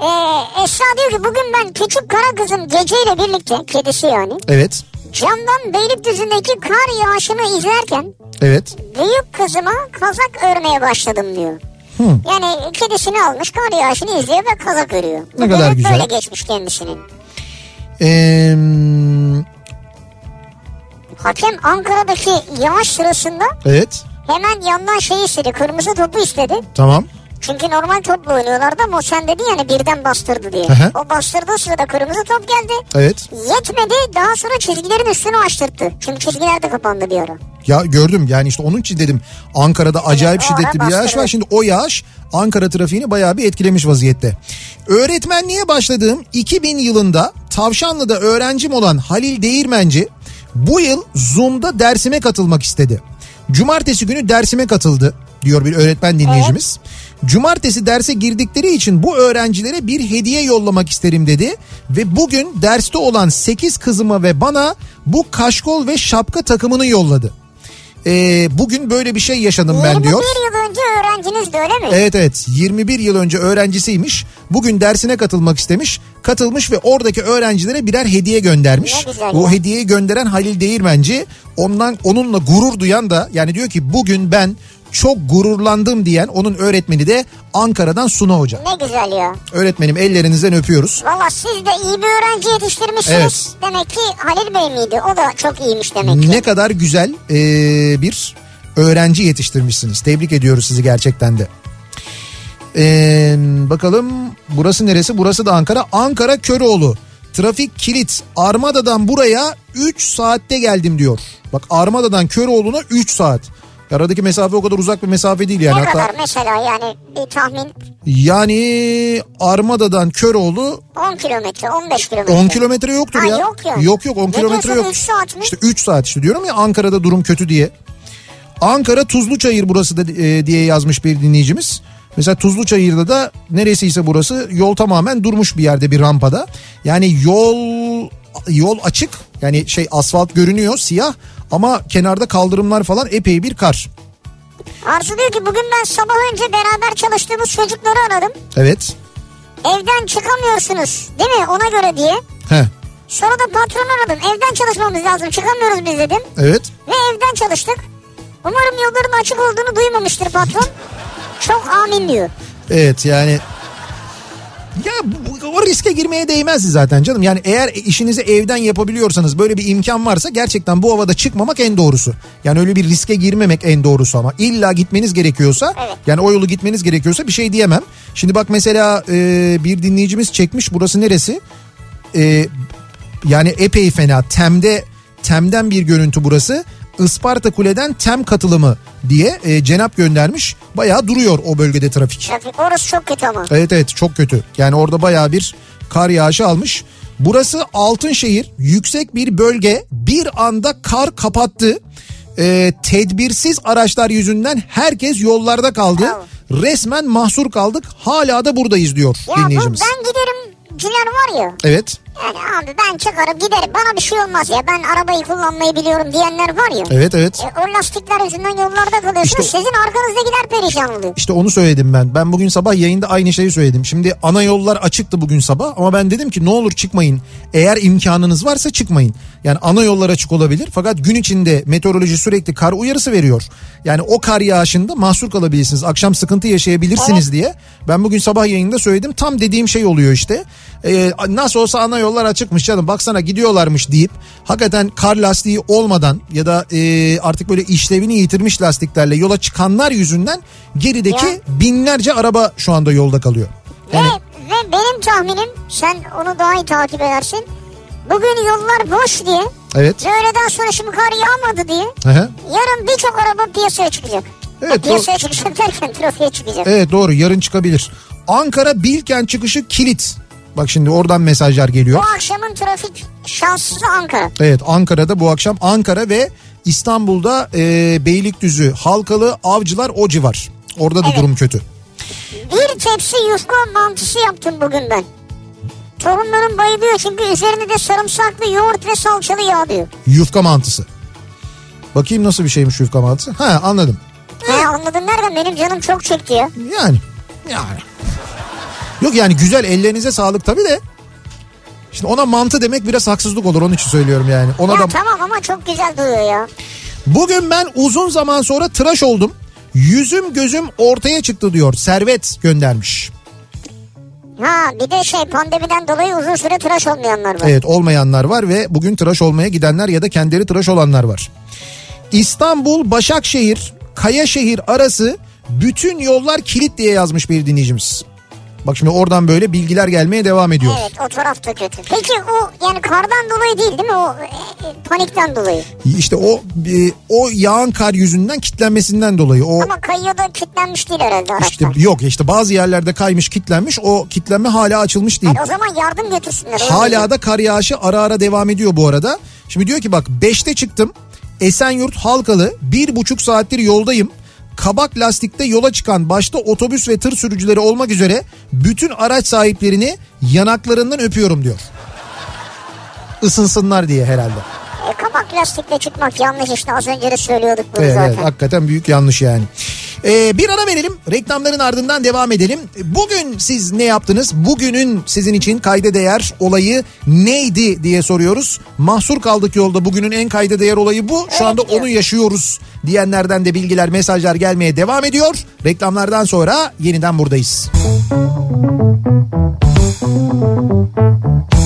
Ee, Esra diyor ki bugün ben küçük kara kızım geceyle birlikte kedisi yani. Evet. Camdan Beylikdüzü'ndeki kar yağışını izlerken Evet. Büyük kızıma kazak örmeye başladım diyor. Hı. Yani kedisini almış kar yağışını izliyor ve kazak örüyor. Ne Bu kadar güzel. Böyle geçmiş kendisinin. Ee, Hakem Ankara'daki yağış sırasında evet. Hemen yandan şey istedi kırmızı topu istedi. Tamam. Çünkü normal topla oynuyorlardı ama o sen dedi yani birden bastırdı diye. Aha. O bastırdığı sırada kırmızı top geldi. Evet. Yetmedi daha sonra çizgilerin üstünü açtırttı. Çünkü çizgiler de kapandı bir ara. Ya gördüm yani işte onun için dedim Ankara'da acayip evet, şiddetli bir yağış var. Şimdi o yağış Ankara trafiğini bayağı bir etkilemiş vaziyette. Öğretmenliğe başladığım 2000 yılında Tavşanlı'da öğrencim olan Halil Değirmenci bu yıl Zoom'da dersime katılmak istedi. Cumartesi günü dersime katıldı diyor bir öğretmen dinleyicimiz. Evet. Cumartesi derse girdikleri için bu öğrencilere bir hediye yollamak isterim dedi. Ve bugün derste olan 8 kızıma ve bana bu kaşkol ve şapka takımını yolladı e, bugün böyle bir şey yaşadım ben diyor. 21 yıl önce öğrencinizdi öyle mi? Evet evet 21 yıl önce öğrencisiymiş. Bugün dersine katılmak istemiş. Katılmış ve oradaki öğrencilere birer hediye göndermiş. O hediyeyi gönderen Halil Değirmenci ondan onunla gurur duyan da yani diyor ki bugün ben çok gururlandım diyen onun öğretmeni de Ankara'dan Suna Hoca. Ne güzel ya. Öğretmenim ellerinizden öpüyoruz. Valla siz de iyi bir öğrenci yetiştirmişsiniz. Evet. Demek ki Halil Bey miydi? O da çok iyiymiş demek ki. Ne kadar güzel ee, bir öğrenci yetiştirmişsiniz. Tebrik ediyoruz sizi gerçekten de. Ee, bakalım burası neresi? Burası da Ankara. Ankara Köroğlu. Trafik kilit. Armada'dan buraya 3 saatte geldim diyor. Bak Armada'dan Köroğlu'na 3 saat. Aradaki mesafe o kadar uzak bir mesafe değil yani. Ne Hatta, kadar mesela yani bir tahmin? Yani Armada'dan Köroğlu 10 kilometre 15 kilometre. 10 kilometre yoktur ha, ya. Yok yok. Yok yok 10 kilometre yok. 3 saat mi? İşte 3 saat işte diyorum ya Ankara'da durum kötü diye. Ankara Tuzluçayır burası da e, diye yazmış bir dinleyicimiz. Mesela Tuzluçayır'da da neresiyse burası yol tamamen durmuş bir yerde bir rampada. Yani yol yol açık yani şey asfalt görünüyor siyah ama kenarda kaldırımlar falan epey bir kar. Arzu diyor ki bugün ben sabah önce beraber çalıştığımız çocukları aradım. Evet. Evden çıkamıyorsunuz değil mi ona göre diye. He. Sonra da patron aradım. Evden çalışmamız lazım çıkamıyoruz biz dedim. Evet. Ve evden çalıştık. Umarım yolların açık olduğunu duymamıştır patron. Çok amin diyor. Evet yani ya o riske girmeye değmezdi zaten canım. Yani eğer işinizi evden yapabiliyorsanız böyle bir imkan varsa gerçekten bu havada çıkmamak en doğrusu. Yani öyle bir riske girmemek en doğrusu ama illa gitmeniz gerekiyorsa evet. yani o yolu gitmeniz gerekiyorsa bir şey diyemem. Şimdi bak mesela e, bir dinleyicimiz çekmiş burası neresi? E, yani epey fena Tem'de Tem'den bir görüntü burası. Isparta Kule'den tem katılımı diye e, Cenap göndermiş. Bayağı duruyor o bölgede trafik. Trafik orası çok kötü ama. Evet evet çok kötü. Yani orada bayağı bir kar yağışı almış. Burası Altınşehir yüksek bir bölge bir anda kar kapattı. E, tedbirsiz araçlar yüzünden herkes yollarda kaldı. Bravo. Resmen mahsur kaldık. Hala da buradayız diyor ya dinleyicimiz. Ya ben giderim ciler var ya. Evet. Yani abi ben çıkarım giderim bana bir şey olmaz ya ben arabayı kullanmayı biliyorum diyenler var ya. Evet evet. E, o lastikler yüzünden yollarda kalıyorsunuz işte, sizin arkanızdakiler perişan oluyor. İşte onu söyledim ben. Ben bugün sabah yayında aynı şeyi söyledim. Şimdi ana yollar açıktı bugün sabah ama ben dedim ki ne olur çıkmayın. Eğer imkanınız varsa çıkmayın. Yani ana yollar açık olabilir fakat gün içinde meteoroloji sürekli kar uyarısı veriyor. Yani o kar yağışında mahsur kalabilirsiniz. Akşam sıkıntı yaşayabilirsiniz evet. diye. Ben bugün sabah yayında söyledim. Tam dediğim şey oluyor işte. Ee, nasıl olsa ana yollar açıkmış canım baksana gidiyorlarmış deyip hakikaten kar lastiği olmadan ya da e, artık böyle işlevini yitirmiş lastiklerle yola çıkanlar yüzünden gerideki ya. binlerce araba şu anda yolda kalıyor. Yani... Ve, ve benim tahminim sen onu daha iyi takip edersin. Bugün yollar boş diye. Evet. Ve öğleden sonra şimdi kar yağmadı diye. Hı Yarın birçok araba piyasaya çıkacak. Evet, piyasaya çıkacak derken trafiğe çıkacak. Evet doğru yarın çıkabilir. Ankara Bilkent çıkışı kilit. Bak şimdi oradan mesajlar geliyor. Bu akşamın trafik şanssızı Ankara. Evet Ankara'da bu akşam Ankara ve İstanbul'da e, Beylikdüzü, Halkalı, Avcılar o civar. Orada da evet. durum kötü. Bir tepsi yufka mantısı yaptım bugün ben. Torunlarım bayılıyor çünkü üzerinde de sarımsaklı yoğurt ve salçalı yağ diyor. Yufka mantısı. Bakayım nasıl bir şeymiş yufka mantısı. Ha anladım. He anladın nereden benim canım çok çekti ya. Yani yani. Yok yani güzel ellerinize sağlık tabii de. Şimdi ona mantı demek biraz haksızlık olur onun için söylüyorum yani. Ona ya da... tamam ama çok güzel duruyor ya. Bugün ben uzun zaman sonra tıraş oldum. Yüzüm gözüm ortaya çıktı diyor. Servet göndermiş. Ha bir de şey pandemiden dolayı uzun süre tıraş olmayanlar var. Evet olmayanlar var ve bugün tıraş olmaya gidenler ya da kendileri tıraş olanlar var. İstanbul Başakşehir Kayaşehir arası bütün yollar kilit diye yazmış bir dinleyicimiz. Bak şimdi oradan böyle bilgiler gelmeye devam ediyor. Evet o tarafta kötü. Peki o yani kardan dolayı değil değil mi o e, e, panikten dolayı? İşte o e, o yağan kar yüzünden kitlenmesinden dolayı. O Ama kayıyor da kitlenmiş değil herhalde araçlar. işte yok işte bazı yerlerde kaymış kitlenmiş o kitlenme hala açılmış değil. Yani o zaman yardım götürsünler. Hala da kar yağışı ara ara devam ediyor bu arada. Şimdi diyor ki bak 5'te çıktım Esenyurt Halkalı bir buçuk saattir yoldayım. Kabak lastikte yola çıkan başta otobüs ve tır sürücüleri olmak üzere bütün araç sahiplerini yanaklarından öpüyorum diyor. Isınsınlar diye herhalde. E, kabak lastikle çıkmak yanlış işte az önce de söylüyorduk bunu Evet, zaten. evet, hakikaten büyük yanlış yani. Ee, bir ara verelim reklamların ardından devam edelim. Bugün siz ne yaptınız? Bugünün sizin için kayda değer olayı neydi diye soruyoruz. Mahsur kaldık yolda bugünün en kayda değer olayı bu. Şu Evet anda diyor. onu yaşıyoruz diyenlerden de bilgiler mesajlar gelmeye devam ediyor. Reklamlardan sonra yeniden buradayız. Kafa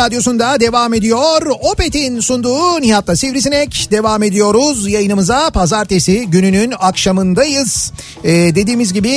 radyosunda devam ediyor. Opet'in sunduğu Nihat'la Sivrisinek devam ediyoruz. Yayınımıza pazartesi gününün akşamındayız. Ee, dediğimiz gibi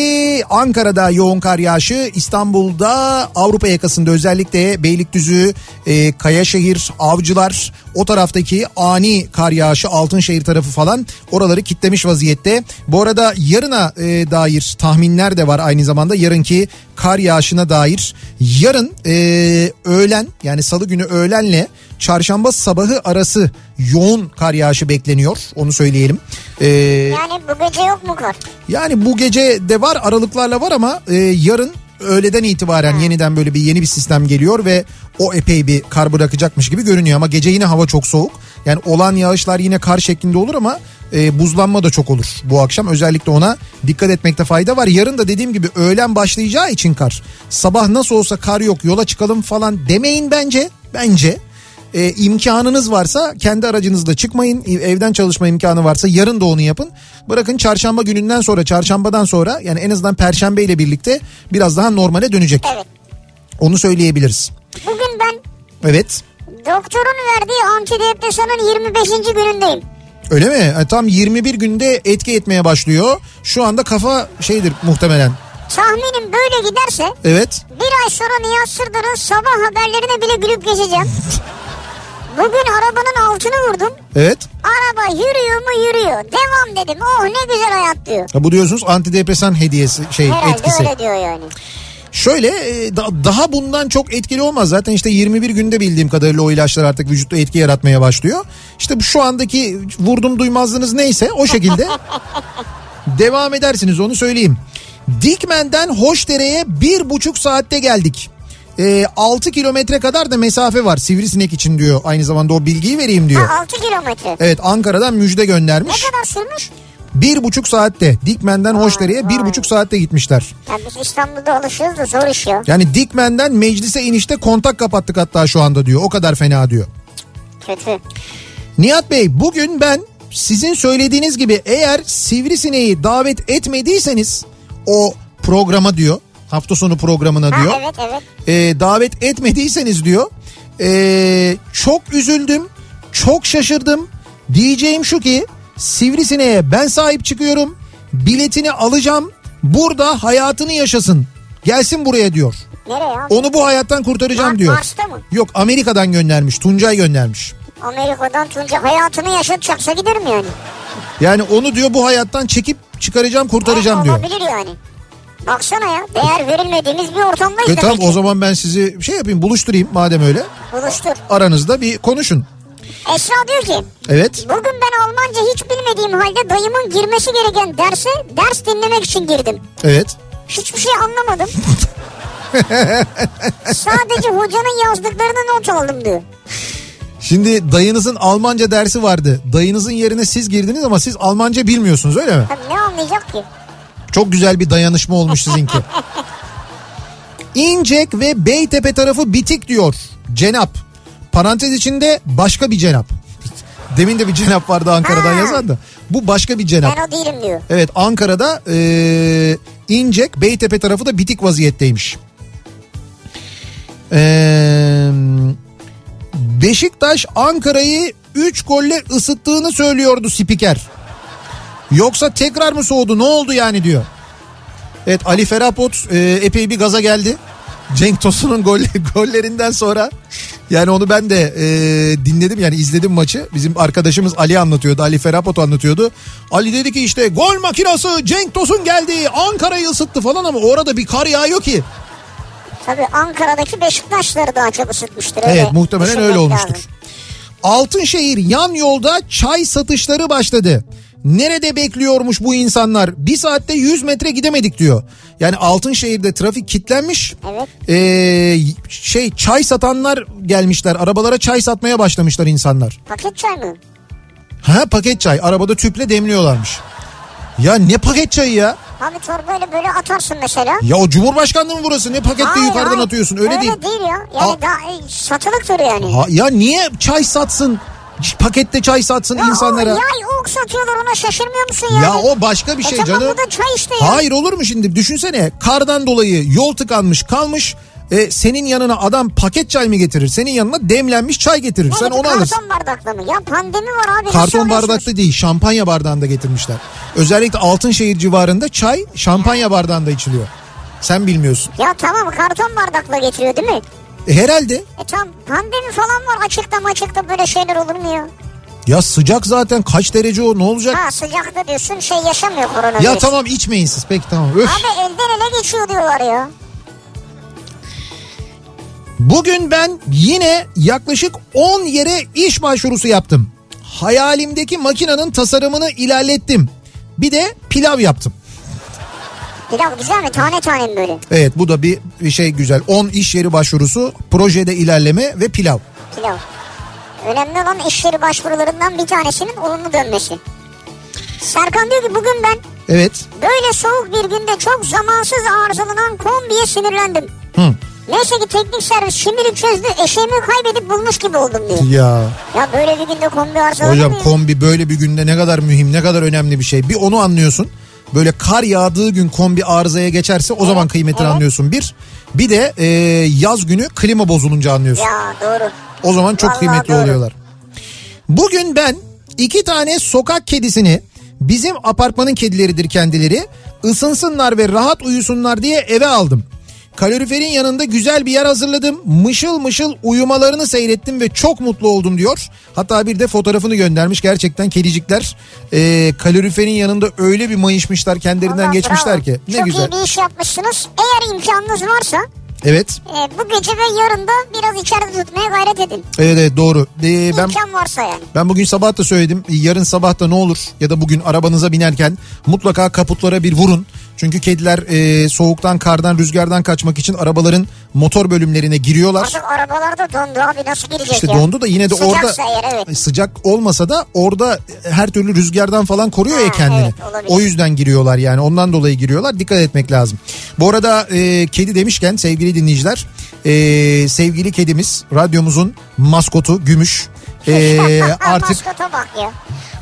Ankara'da yoğun kar yağışı, İstanbul'da Avrupa yakasında özellikle Beylikdüzü, e, Kayaşehir, Avcılar o taraftaki ani kar yağışı Altınşehir tarafı falan oraları kitlemiş vaziyette. Bu arada yarına e, dair tahminler de var aynı zamanda yarınki kar yağışına dair. Yarın e, öğlen yani salı günü öğlenle çarşamba sabahı arası yoğun kar yağışı bekleniyor onu söyleyelim. E, Yani bu gece yok mu kar? yani bu gece de var aralıklarla var ama e, yarın öğleden itibaren yeniden böyle bir yeni bir sistem geliyor ve o epey bir kar bırakacakmış gibi görünüyor ama gece yine hava çok soğuk. Yani olan yağışlar yine kar şeklinde olur ama e, buzlanma da çok olur bu akşam. Özellikle ona dikkat etmekte fayda var. Yarın da dediğim gibi öğlen başlayacağı için kar. Sabah nasıl olsa kar yok yola çıkalım falan demeyin bence. Bence e, imkanınız varsa kendi aracınızla çıkmayın. Evden çalışma imkanı varsa yarın da onu yapın. Bırakın çarşamba gününden sonra çarşambadan sonra yani en azından perşembe ile birlikte biraz daha normale dönecek. Evet. Onu söyleyebiliriz. Bugün ben Evet. doktorun verdiği antidepresanın 25. günündeyim. Öyle mi? E, tam 21 günde etki etmeye başlıyor. Şu anda kafa şeydir muhtemelen. Tahminim böyle giderse Evet. bir ay sonra Nihat Sırdar'ın sabah haberlerine bile gülüp geçeceğim. Bugün arabanın altını vurdum. Evet. Araba yürüyor mu yürüyor. Devam dedim. Oh ne güzel hayat diyor. Ha, bu diyorsunuz antidepresan hediyesi şey Herhalde etkisi. öyle diyor yani. Şöyle e, da- daha bundan çok etkili olmaz. Zaten işte 21 günde bildiğim kadarıyla o ilaçlar artık vücutta etki yaratmaya başlıyor. İşte şu andaki vurdum duymazlığınız neyse o şekilde devam edersiniz onu söyleyeyim. Dikmen'den Hoşdere'ye bir buçuk saatte geldik. E, 6 kilometre kadar da mesafe var sivrisinek için diyor. Aynı zamanda o bilgiyi vereyim diyor. Ha 6 kilometre. Evet Ankara'dan müjde Ne göndermiş. kadar sürmüş? Bir buçuk saatte Dikmen'den Hoşdere'ye bir buçuk saatte gitmişler. Ya biz İstanbul'da alışıyoruz da zor iş ya. Yani Dikmen'den meclise inişte kontak kapattık hatta şu anda diyor. O kadar fena diyor. Kötü. Nihat Bey bugün ben sizin söylediğiniz gibi eğer Sivrisineği davet etmediyseniz o programa diyor. Hafta sonu programına Ha diyor. evet evet. Ee, davet etmediyseniz diyor. ee, çok üzüldüm. Çok şaşırdım. Diyeceğim şu ki Sivrisineğe ben sahip çıkıyorum. Biletini alacağım. Burada hayatını yaşasın. Gelsin buraya diyor. Nereye abi? Onu bu hayattan kurtaracağım Mar- diyor. Mars'ta mı? Yok Amerika'dan göndermiş. Tuncay göndermiş. Amerika'dan Tunca hayatını yaşatacaksa giderim yani. Yani onu diyor bu hayattan çekip çıkaracağım kurtaracağım Ha, diyor. Olabilir yani. Baksana ya değer verilmediğimiz bir ortamdayız E tamam ki. o zaman ben sizi şey yapayım buluşturayım madem öyle. Buluştur. Aranızda bir konuşun. Esra diyor ki Evet. bugün ben Almanca hiç bilmediğim halde dayımın girmesi gereken derse ders dinlemek için girdim. Evet. Hiçbir şey anlamadım. Sadece hocanın yazdıklarını not aldım diyor. Şimdi dayınızın Almanca dersi vardı. Dayınızın yerine siz girdiniz ama siz Almanca bilmiyorsunuz öyle mi? Tabii ne anlayacak ki? Çok güzel bir dayanışma olmuş sizinki. İncek ve Beytepe tarafı bitik diyor. Cenap. Parantez içinde başka bir cenap. Demin de bir cenap vardı Ankara'dan Ha. yazan da. Bu başka bir cenap. Ben o değilim diyor. Evet Ankara'da eee İncek Beytepe tarafı da bitik vaziyetteymiş. Eee, Beşiktaş Ankara'yı 3 golle ısıttığını söylüyordu spiker. Yoksa tekrar mı soğudu ne oldu yani diyor. Evet Ali Ferahpot e, epey bir gaza geldi. Cenk Tosun'un gol, gollerinden sonra yani onu ben de e, dinledim yani izledim maçı. Bizim arkadaşımız Ali anlatıyordu. Ali Ferahpot anlatıyordu. Ali dedi ki işte gol makinası Cenk Tosun geldi Ankara'yı ısıttı falan ama orada bir kar yağıyor ki. Tabii Ankara'daki Beşiktaşları daha çok ısıtmıştır. Evet öyle muhtemelen öyle olmuştur. lazım. Altınşehir yan yolda çay satışları başladı. Nerede bekliyormuş bu insanlar? Bir saatte 100 metre gidemedik diyor. Yani Altınşehir'de trafik kilitlenmiş. Evet. Ee, şey çay satanlar gelmişler. Arabalara çay satmaya başlamışlar insanlar. Paket çay mı? Ha paket çay. Arabada tüple demliyorlarmış. Ya ne paket çayı ya? Abi torbayla böyle atarsın mesela. Ya o Cumhurbaşkanlığı mı burası? Ne paketle Hayır, yukarıdan hayır. atıyorsun? Öyle, değil. değil ya. Yani Aa. daha e, satılıktır yani. Ha, ya niye çay satsın? Pakette çay satsın Ya insanlara. o yay ok satıyorlar ona şaşırmıyor musun yani? Ya o başka bir E şey tamam, canım. bu da çay işte ya. Hayır olur mu şimdi? Düşünsene kardan dolayı yol tıkanmış kalmış. E, senin yanına adam paket çay mı getirir? Senin yanına demlenmiş çay getirir. Yani Sen onu alırsın. Karton bardakla mı? Ya pandemi var abi. Karton bardakta değil şampanya bardağında getirmişler. Özellikle Altınşehir civarında çay şampanya bardağında içiliyor. Sen bilmiyorsun. Ya tamam karton bardakla getiriyor değil mi? E, herhalde. E tamam pandemi falan var açıkta maçıkta böyle şeyler olur mu ya? Ya sıcak zaten kaç derece o ne olacak? Ha sıcakta diyorsun şey yaşamıyor koronavirüs. Ya tamam içmeyin siz peki tamam. Öf. Abi elden ele geçiyor diyorlar ya. Bugün ben yine yaklaşık 10 yere iş başvurusu yaptım. Hayalimdeki makinenin tasarımını ilerlettim. Bir de pilav yaptım. Pilav güzel mi? Tane tane mi böyle? Evet bu da bir bir şey güzel. 10 iş yeri başvurusu, projede ilerleme ve pilav. Pilav. Önemli olan işleri başvurularından bir tanesinin olumlu dönmesi. Serkan diyor ki bugün ben Evet. böyle soğuk bir günde çok zamansız arızalanan kombiye sinirlendim. Hı. Neyse ki teknik servis şimdilik çözdü eşeğimi kaybedip bulmuş gibi oldum diyor. Ya Ya böyle bir günde kombi arızalanır hocam kombi böyle bir günde ne kadar mühim, ne kadar önemli bir şey. Bir onu anlıyorsun. Böyle kar yağdığı gün kombi arızaya geçerse o zaman kıymetini evet. anlıyorsun bir. Bir de e, yaz günü klima bozulunca anlıyorsun. Ya doğru. O zaman çok Vallahi kıymetli doğru. oluyorlar. Bugün ben iki tane sokak kedisini bizim apartmanın kedileridir kendileri ısınsınlar ve rahat uyusunlar diye eve aldım. Kaloriferin yanında güzel bir yer hazırladım. Mışıl mışıl uyumalarını seyrettim ve çok mutlu oldum diyor. Hatta bir de fotoğrafını göndermiş. Gerçekten kedicikler e, kaloriferin yanında öyle bir mayışmışlar kendilerinden Vallahi geçmişler bravo. ki. Ne Çok güzel. iyi bir iş yapmışsınız. Eğer imkanınız varsa Evet. e, bu gece ve yarın da biraz içeride tutmaya gayret edin. Evet evet doğru. E, ben İmkan varsa yani. Ben bugün sabah da söyledim. Yarın sabah da ne olur ya da bugün arabanıza binerken mutlaka kaputlara bir vurun. Çünkü kediler e, soğuktan, kardan, rüzgardan kaçmak için arabaların motor bölümlerine giriyorlar. Artık arabalarda dondu abi nasıl girecek İşte ya? dondu da yine de Sıcaksa orada eğer evet. sıcak olmasa da orada her türlü rüzgardan falan koruyor ya Ha, kendini. evet, olabilir. o yüzden giriyorlar yani ondan dolayı giriyorlar. Dikkat etmek lazım. Bu arada e, kedi demişken sevgili dinleyiciler e, sevgili kedimiz radyomuzun maskotu Gümüş. E, artık Maskota bak ya.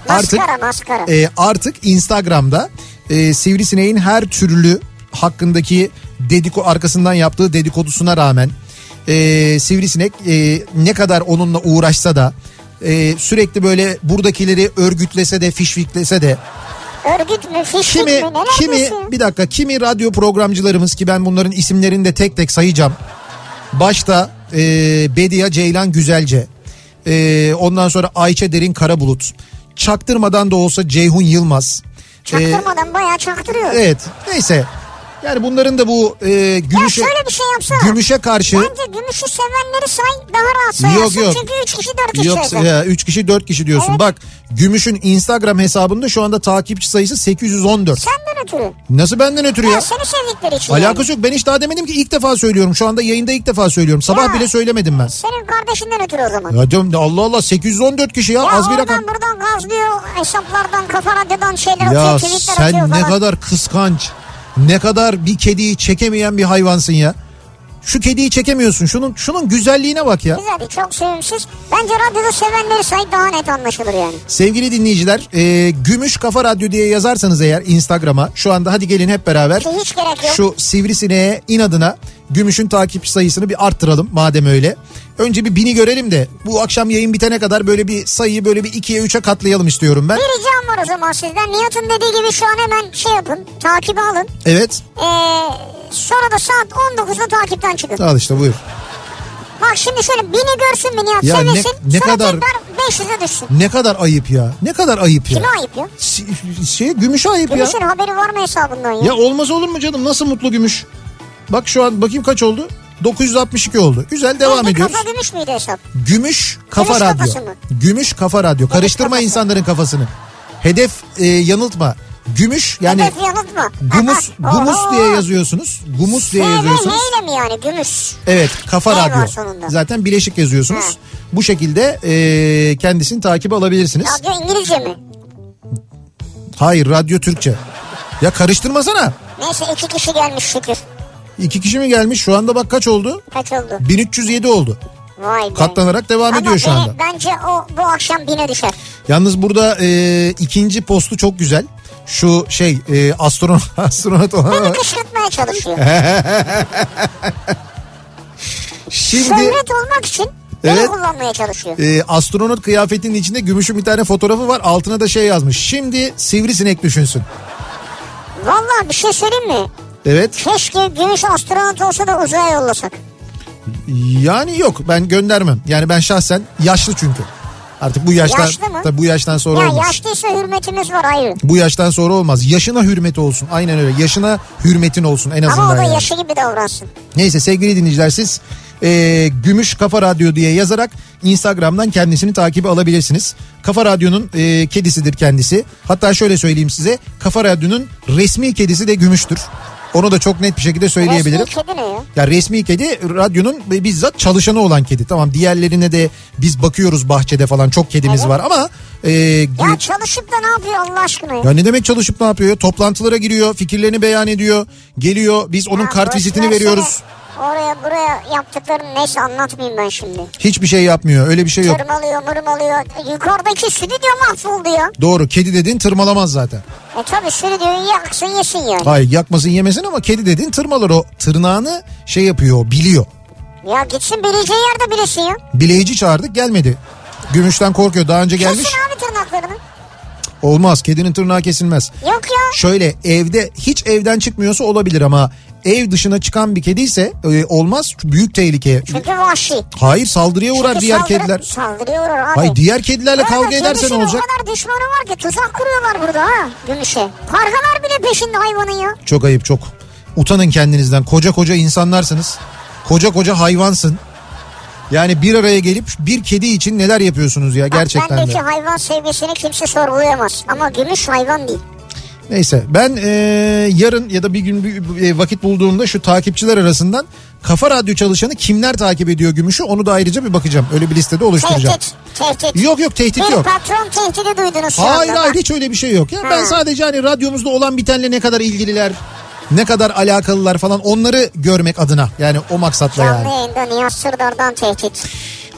Artık- Maskara maskara. e, artık Instagram'da e, Sivrisineğin her türlü hakkındaki dediko arkasından yaptığı dedikodusuna rağmen e, Sivrisinek e, ne kadar onunla uğraşsa da e, sürekli böyle buradakileri örgütlese de fişfiklese de Örgüt mü, fişlik kimi, mi neler kimi diyorsun? bir dakika kimi radyo programcılarımız ki ben bunların isimlerini de tek tek sayacağım. Başta e, Bedia Ceylan Güzelce. E, ondan sonra Ayça Derin Karabulut. Çaktırmadan da olsa Ceyhun Yılmaz. Çaktırmadan bayağı çaktırıyor. evet neyse. Yani bunların da bu e, Ya gümüşe, şöyle bir şey yapsana. gümüşe karşı Bence gümüşü sevenleri say daha rahat sayarsın. Yok, yok. Çünkü 3 kişi 4 kişi Yok sayacak. ya 3 kişi 4 kişi diyorsun. Evet. Bak Gümüş'ün Instagram hesabında şu anda takipçi sayısı 814. Senden ötürü. Nasıl benden ötürü Ya, ya? seni sevdikleri için. Alakası yok. Ben hiç daha demedim ki ilk defa söylüyorum. Şu anda yayında ilk defa söylüyorum. Sabah Ya. bile söylemedim ben. Senin kardeşinden ötürü o zaman. Ya diyorum Allah Allah 814 kişi ya, Ya az bir rakam. buradan gazlıyor hesaplardan kafa radyodan şeyler Ya atıyor tweetler atıyor sen ne kadar kıskanç. Ne kadar bir kediyi çekemeyen bir hayvansın ya. Şu kediyi çekemiyorsun. Şunun şunun güzelliğine bak ya. Güzel çok sevimsiz. Bence radyoda sevenleri say daha net anlaşılır yani. Sevgili dinleyiciler, e, Gümüş Kafa Radyo diye yazarsanız eğer Instagram'a şu anda hadi gelin hep beraber hiç gerek yok. şu sivrisineğe inadına Gümüş'ün takipçi sayısını bir arttıralım madem öyle. Önce bir bini görelim de bu akşam yayın bitene kadar böyle bir sayıyı böyle bir ikiye üçe katlayalım istiyorum ben. Bir ricam var o zaman sizden. Nihat'ın dediği gibi şu an hemen şey yapın. Takibi alın. Evet. Ee, sonra da saat 19'da takipten çıkın. Al işte buyur. Bak şimdi şöyle bini görsün mü Nihat Ya ne- sevinsin. ne sonra kadar- tekrar 500'e düşsün. Ne kadar ayıp ya. Ne kadar ayıp ya. Kime ayıp ya? Si- Şey, gümüş ayıp ya. Gümüş'ün haberi var mı hesabından ya? Ya olmaz olur mu canım? Nasıl mutlu gümüş? Bak şu an bakayım kaç oldu? 962 oldu. Güzel devam Neydi, ediyoruz. Kafa gümüş müydü hesap? Gümüş Kafa Gümüş Radyo. Gümüş Kafa Radyo. Karıştırma kafası. insanların kafasını. Hedef e, yanıltma. Gümüş yani Hedef yanıltma. gumus Aha, gumus oho. diye yazıyorsunuz. Gumus diye ve yazıyorsunuz. İle mi yani gümüş? Evet Kafa var Radyo. Zaten bileşik yazıyorsunuz. Ha. Bu şekilde e, kendisini takip alabilirsiniz. Radyo İngilizce mi? Hayır Radyo Türkçe. Ya karıştırmasana. Neyse iki kişi gelmiş şükür. İki kişi mi gelmiş? Şu anda bak kaç oldu? Kaç oldu? 1307 oldu. Vay be. Katlanarak devam Ama ediyor şu anda. Bence o bu akşam bine düşer. Yalnız burada e, ikinci postu çok güzel. Şu şey e, astronot astronot olan Beni kışkırtmaya çalışıyor. şimdi Şöhret olmak için Evet. kullanmaya çalışıyor. e, astronot kıyafetinin içinde gümüşün bir tane fotoğrafı var. Altına da şey yazmış. Şimdi sivrisinek düşünsün. Vallahi bir şey söyleyeyim mi? Evet. Keşke gümüş astronot olsa da uzaya yollasak. Yani yok ben göndermem. Yani ben şahsen yaşlı çünkü. Artık bu yaştan Yaşlı mı? tabii bu yaştan sonra Ya olmaz. yaşlıysa hürmetimiz var ayrı. Bu yaştan sonra olmaz. Yaşına hürmeti olsun. Aynen öyle. Yaşına hürmetin olsun en azından. Ama o da yani. yaşı gibi davransın. Neyse sevgili dinleyiciler siz e, Gümüş Kafa Radyo diye yazarak Instagram'dan kendisini takibi alabilirsiniz. Kafa Radyo'nun e, kedisidir kendisi. Hatta şöyle söyleyeyim size Kafa Radyo'nun resmi kedisi de Gümüş'tür. Onu da çok net bir şekilde söyleyebilirim. Resmi kedi ne ya? Ya resmi kedi radyonun bizzat çalışanı olan kedi. Tamam diğerlerine de biz bakıyoruz bahçede falan çok kedimiz Evet. var ama e, Ya çalışıp da ne yapıyor Allah aşkına ya? ne demek çalışıp ne yapıyor? ya? Toplantılara giriyor, fikirlerini beyan ediyor, geliyor. Biz onun Ya kart vizitini veriyoruz. Oraya buraya yaptıklarını neyse anlatmayayım ben şimdi. Hiçbir şey yapmıyor. Öyle bir şey yok. Tırmalıyor mırmalıyor. Yukarıdaki stüdyo mahvoldu ya. Doğru. Kedi dediğin tırmalamaz zaten. E tabi stüdyoyu yaksın yesin yani. Hayır yakmasın yemesin ama kedi dediğin tırmalar o. Tırnağını şey yapıyor, biliyor. Ya gitsin bileceği yerde bilesin ya. Bileyici çağırdık gelmedi. Gümüşten korkuyor. Daha önce gelmiş. Kesin abi tırnaklarını. Olmaz. Kedinin tırnağı kesilmez. Yok ya. Şöyle evde hiç evden çıkmıyorsa olabilir ama ev dışına çıkan bir kedi ise e, olmaz. Büyük tehlike. Çünkü vahşi. Hayır saldırıya uğrar Çünkü diğer saldırı- kediler. Saldırıya uğrar abi. Hayır diğer kedilerle arada kavga edersen kedisinin olacak. o kadar düşmanı var ki tuzak kuruyorlar burada ha Gümüş'e. Kargalar bile peşinde hayvanın ya. Çok ayıp çok. Utanın kendinizden. Koca koca insanlarsınız. Koca koca hayvansın. Yani bir araya gelip bir kedi için neler yapıyorsunuz ya Bak, gerçekten bendeki de. hayvan sevgisini kimse sorgulayamaz. Ama Gümüş hayvan değil. Neyse ben e, yarın ya da bir gün bir, e, vakit bulduğumda şu takipçiler arasından Kafa Radyo çalışanı kimler takip ediyor Gümüş'ü onu da ayrıca bir bakacağım. Öyle bir listede oluşturacağım. Tehdit. Tehdit. Yok yok tehdit bir yok. patron tehdidi duydunuz şu Hayır anda. hayır hiç öyle bir şey yok. Ya ben Ha. sadece hani radyomuzda olan bitenle ne kadar ilgililer, ne kadar alakalılar falan onları görmek adına. Yani o maksatla yani. Canlı yayında Nihat Sırdar'dan tehdit.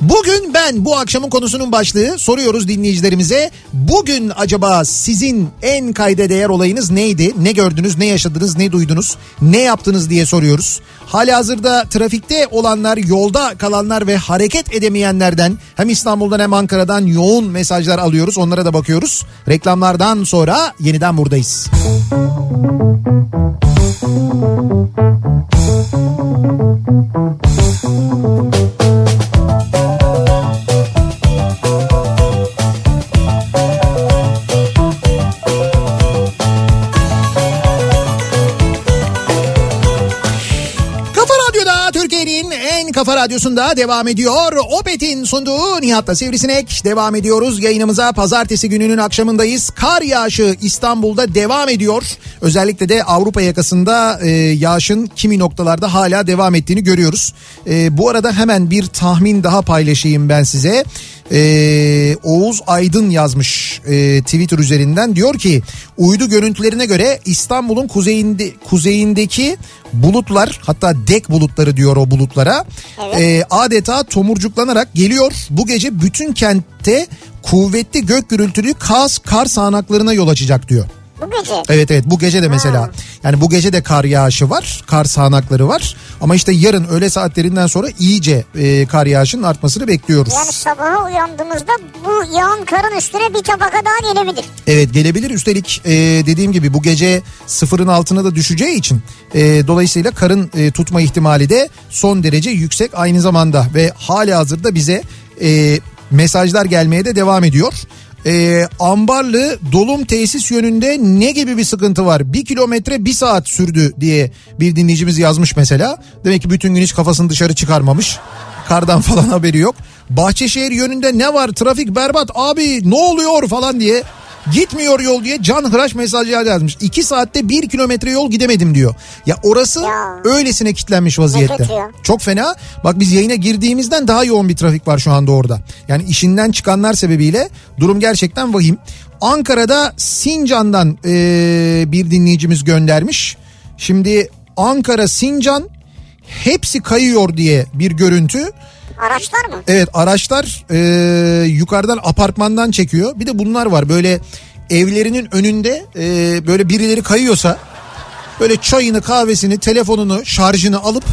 Bugün ben bu akşamın konusunun başlığı soruyoruz dinleyicilerimize. Bugün acaba sizin en kayda değer olayınız neydi? Ne gördünüz, ne yaşadınız, ne duydunuz, ne yaptınız diye soruyoruz. Hali hazırda trafikte olanlar, yolda kalanlar ve hareket edemeyenlerden hem İstanbul'dan hem Ankara'dan yoğun mesajlar alıyoruz. Onlara da bakıyoruz. Reklamlardan sonra yeniden buradayız. Kafa Radyosu'nda devam ediyor. Opet'in sunduğu Nihat'la Sivrisinek. Devam ediyoruz yayınımıza. Pazartesi gününün akşamındayız. Kar yağışı İstanbul'da devam ediyor. Özellikle de Avrupa yakasında e, yağışın kimi noktalarda hala devam ettiğini görüyoruz. E, bu arada hemen bir tahmin daha paylaşayım ben size. Ee, Oğuz Aydın yazmış e, Twitter üzerinden diyor ki uydu görüntülerine göre İstanbul'un kuzeyinde kuzeyindeki bulutlar hatta dek bulutları diyor o bulutlara evet. e, adeta tomurcuklanarak geliyor. Bu gece bütün kentte kuvvetli gök gürültülü kaz kar sağanaklarına yol açacak diyor. Bu gece? Evet evet bu gece de mesela ha. yani bu gece de kar yağışı var kar sağanakları var ama işte yarın öğle saatlerinden sonra iyice e, kar yağışının artmasını bekliyoruz. Yani sabaha uyandığımızda bu yağan karın üstüne bir tabaka daha gelebilir. Evet gelebilir üstelik e, dediğim gibi bu gece sıfırın altına da düşeceği için e, dolayısıyla karın e, tutma ihtimali de son derece yüksek aynı zamanda ve hali hazırda bize e, mesajlar gelmeye de devam ediyor e, Ambarlı dolum tesis yönünde ne gibi bir sıkıntı var? Bir kilometre bir saat sürdü diye bir dinleyicimiz yazmış mesela. Demek ki bütün gün hiç kafasını dışarı çıkarmamış. Kardan falan haberi yok. Bahçeşehir yönünde ne var trafik berbat abi ne oluyor falan diye Gitmiyor yol diye can hıraş mesajlar yazmış. İki saatte bir kilometre yol gidemedim diyor. Ya orası ya. öylesine kilitlenmiş vaziyette. Çok fena. Bak biz yayına girdiğimizden daha yoğun bir trafik var şu anda orada. Yani işinden çıkanlar sebebiyle durum gerçekten vahim. Ankara'da Sincan'dan ee, bir dinleyicimiz göndermiş. Şimdi Ankara Sincan hepsi kayıyor diye bir görüntü. Araçlar mı? Evet araçlar e, yukarıdan apartmandan çekiyor. Bir de bunlar var böyle evlerinin önünde e, böyle birileri kayıyorsa böyle çayını kahvesini telefonunu şarjını alıp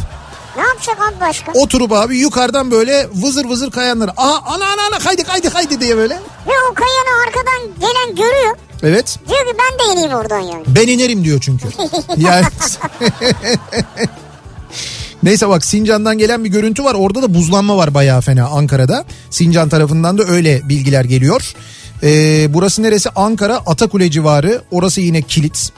ne yapacak abi başka? Oturup abi yukarıdan böyle vızır vızır kayanlar. Aha ana ana ana kaydı kaydı kaydı diye böyle. Ve o kayanı arkadan gelen görüyor. Evet. Diyor ki ben de ineyim oradan yani. Ben inerim diyor çünkü. yani Neyse bak Sincan'dan gelen bir görüntü var. Orada da buzlanma var bayağı fena Ankara'da. Sincan tarafından da öyle bilgiler geliyor. Ee, burası neresi? Ankara Atakule civarı. Orası yine kilit.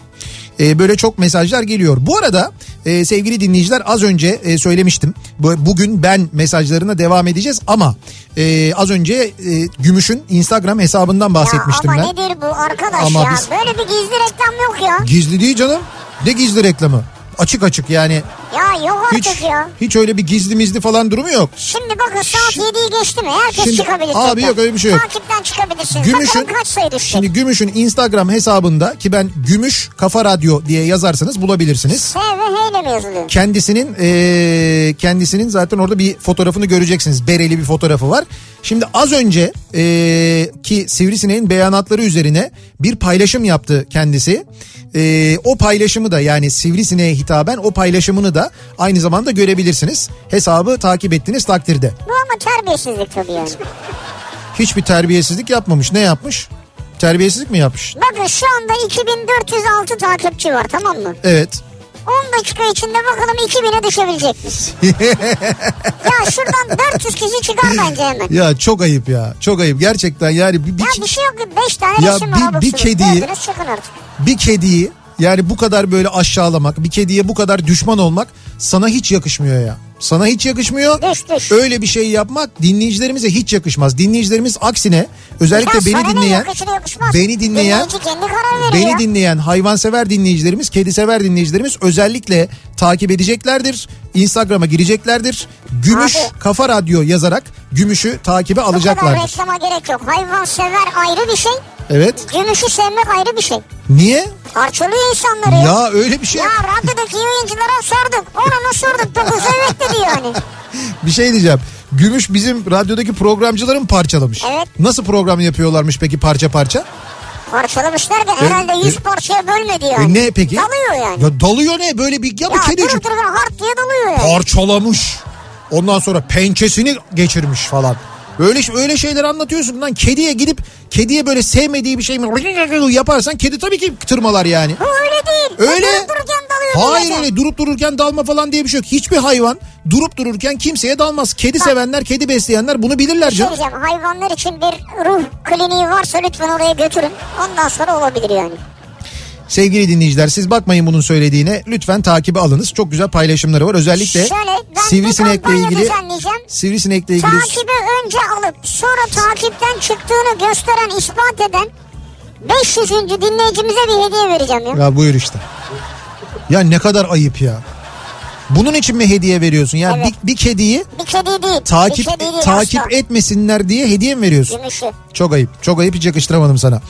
Ee, böyle çok mesajlar geliyor. Bu arada e, sevgili dinleyiciler az önce e, söylemiştim. Bu, bugün ben mesajlarına devam edeceğiz ama e, az önce e, Gümüş'ün Instagram hesabından bahsetmiştim ya ama ben. Ama nedir bu arkadaş ama ya? Biz... Böyle bir gizli reklam yok ya. Gizli değil canım. Ne gizli reklamı? Açık açık yani. Ya yok artık hiç, ya. Hiç öyle bir gizli mizli falan durumu yok. Şimdi bakın saat 7'yi geçti mi? Herkes şimdi, çıkabilir. Abi yok öyle bir şey yok. Takipten çıkabilirsin. Gümüş'ün, kaç sayı düşecek? Şimdi Gümüş'ün Instagram hesabında ki ben Gümüş Kafa Radyo diye yazarsanız bulabilirsiniz. S ve H ile mi yazılıyor? Kendisinin e, kendisinin zaten orada bir fotoğrafını göreceksiniz. Bereli bir fotoğrafı var. Şimdi az önce e, ki Sivrisineğin beyanatları üzerine bir paylaşım yaptı kendisi. E, o paylaşımı da yani Sivrisineğe hitaben o paylaşımını da aynı zamanda görebilirsiniz. Hesabı takip ettiğiniz takdirde. Bu ama terbiyesizlik tabii yani. Hiçbir terbiyesizlik yapmamış. Ne yapmış? Terbiyesizlik mi yapmış? Bakın şu anda 2406 takipçi var tamam mı? Evet. 10 dakika içinde bakalım 2000'e düşebilecek mi? ya şuradan 400 kişi çıkar bence hemen. Ya çok ayıp ya. Çok ayıp gerçekten yani. Bir, bir, ya bir şey yok 5 tane ya resim var. Bir, bir kediyi, bir kediyi yani bu kadar böyle aşağılamak, bir kediye bu kadar düşman olmak sana hiç yakışmıyor ya. Sana hiç yakışmıyor. Düş, düş. Öyle bir şey yapmak dinleyicilerimize hiç yakışmaz. Dinleyicilerimiz aksine özellikle ya beni dinleyen beni dinleyen beni dinleyen hayvansever dinleyicilerimiz, kedi sever dinleyicilerimiz özellikle takip edeceklerdir. Instagram'a gireceklerdir. Gümüş Abi, Kafa Radyo yazarak Gümüş'ü takibe alacaklardır. Bu kadar reklama gerek yok. Hayvansever ayrı bir şey. Evet. Gümüşü sevmek ayrı bir şey. Niye? Parçalıyor insanları ya. Öyle bir şey. Ya radyodaki yayıncılara sorduk. Ona sorduk? Dokuz evet dedi yani. bir şey diyeceğim. Gümüş bizim radyodaki programcıların parçalamış. Evet. Nasıl program yapıyorlarmış peki parça parça? Parçalamışlar da herhalde 100 e, parçaya bölmedi yani. E ne peki? Dalıyor yani. Ya dalıyor ne böyle bir ya, ya bu kedi. Ya dur hart diye dalıyor yani. Parçalamış. Ondan sonra pençesini geçirmiş falan. Böyle öyle şeyler anlatıyorsun lan kediye gidip kediye böyle sevmediği bir şey mi yaparsan kedi tabii ki tırmalar yani. Bu öyle değil. Öyle. Durup dururken dalıyor. Hayır öyle durup dururken dalma falan diye bir şey yok. Hiçbir hayvan durup dururken kimseye dalmaz. Kedi Bak, sevenler, kedi besleyenler bunu bilirler şey canım. Diyeceğim, hayvanlar için bir ruh kliniği varsa lütfen oraya götürün. Ondan sonra olabilir yani. Sevgili dinleyiciler siz bakmayın bunun söylediğine lütfen takibi alınız. Çok güzel paylaşımları var. Özellikle Şöyle, sivrisinekle ilgili sivrisinekle ilgili takibi önce alıp sonra takipten çıktığını gösteren ispat eden 500. dinleyicimize bir hediye vereceğim ya. Ya buyur işte. Ya ne kadar ayıp ya. Bunun için mi hediye veriyorsun? Ya evet. bir, bir kediyi bir kedi değil. takip bir kedi değil takip asla. etmesinler diye hediye mi veriyorsun? Gümüşü. Çok ayıp. Çok ayıp hiç yakıştıramadım sana.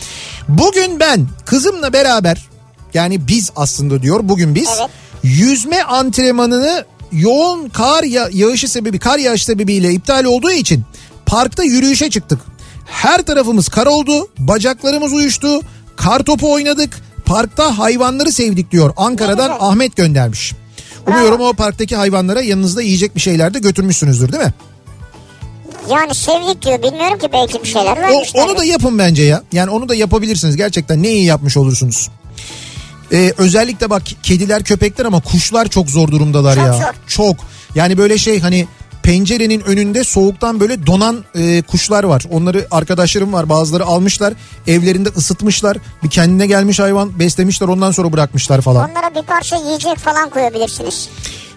Bugün ben kızımla beraber yani biz aslında diyor bugün biz evet. yüzme antrenmanını yoğun kar ya- yağışı sebebi kar yağışı sebebiyle iptal olduğu için parkta yürüyüşe çıktık. Her tarafımız kar oldu, bacaklarımız uyuştu, kar topu oynadık, parkta hayvanları sevdik diyor. Ankara'dan. Ahmet göndermiş. Umuyorum o parktaki hayvanlara yanınızda yiyecek bir şeyler de götürmüşsünüzdür değil mi? Yani sevdik diyor bilmiyorum ki belki bir şeyler vermişler. O, onu da yapın bence ya. Yani onu da yapabilirsiniz gerçekten ne iyi yapmış olursunuz. Ee, özellikle bak kediler köpekler ama kuşlar çok zor durumdalar çok ya. Zor. Çok. Yani böyle şey hani pencerenin önünde soğuktan böyle donan e, kuşlar var. Onları arkadaşlarım var bazıları almışlar evlerinde ısıtmışlar. Bir kendine gelmiş hayvan beslemişler ondan sonra bırakmışlar falan. Onlara bir parça yiyecek falan koyabilirsiniz.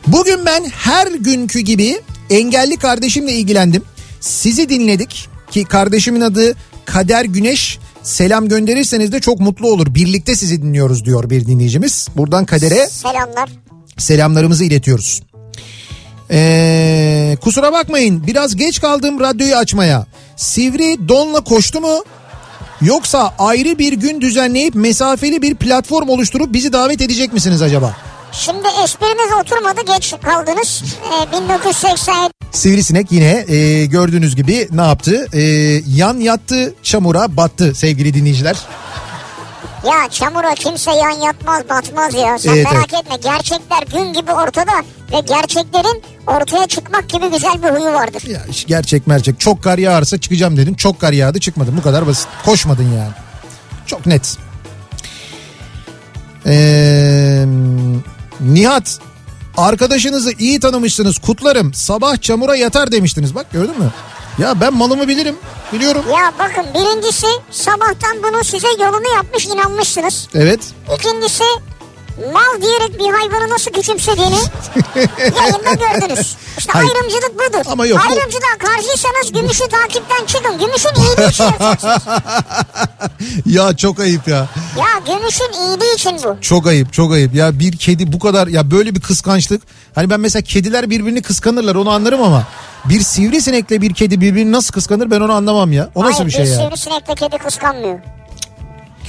Bugün ben her günkü gibi engelli kardeşimle ilgilendim. Sizi dinledik ki kardeşimin adı Kader Güneş. Selam gönderirseniz de çok mutlu olur. Birlikte sizi dinliyoruz diyor bir dinleyicimiz. Buradan Kader'e selamlar. Selamlarımızı iletiyoruz. Ee, kusura bakmayın biraz geç kaldım radyoyu açmaya. Sivri donla koştu mu? Yoksa ayrı bir gün düzenleyip mesafeli bir platform oluşturup bizi davet edecek misiniz acaba? Şimdi esprimiz oturmadı geç kaldınız. Ee, 1987 Sivrisinek yine e, gördüğünüz gibi ne yaptı? E, yan yattı çamura battı sevgili dinleyiciler. Ya çamura kimse yan yatmaz batmaz ya. Sen evet, merak evet. etme gerçekler gün gibi ortada ve gerçeklerin ortaya çıkmak gibi güzel bir huyu vardır. Ya gerçek mercek çok kar yağarsa çıkacağım dedin çok kar yağdı çıkmadın bu kadar basit. Koşmadın yani. Çok net. Ee, Nihat arkadaşınızı iyi tanımışsınız kutlarım sabah çamura yatar demiştiniz bak gördün mü? Ya ben malımı bilirim. Biliyorum. Ya bakın birincisi sabahtan bunu size yolunu yapmış inanmışsınız. Evet. İkincisi mal diyerek bir hayvanı nasıl küçümsediğini yayında gördünüz. İşte Hayır. ayrımcılık budur. Ama yok. Ayrımcılığa karşıysanız gümüşü takipten çıkın. Gümüşün iyiliği için Ya çok ayıp ya. Ya gümüşün iyiliği için bu. Çok ayıp çok ayıp. Ya bir kedi bu kadar ya böyle bir kıskançlık. Hani ben mesela kediler birbirini kıskanırlar onu anlarım ama bir sivrisinekle bir kedi birbirini nasıl kıskanır ben onu anlamam ya. O nasıl Hayır, bir şey ya? Hayır bir sivrisinekle kedi kıskanmıyor.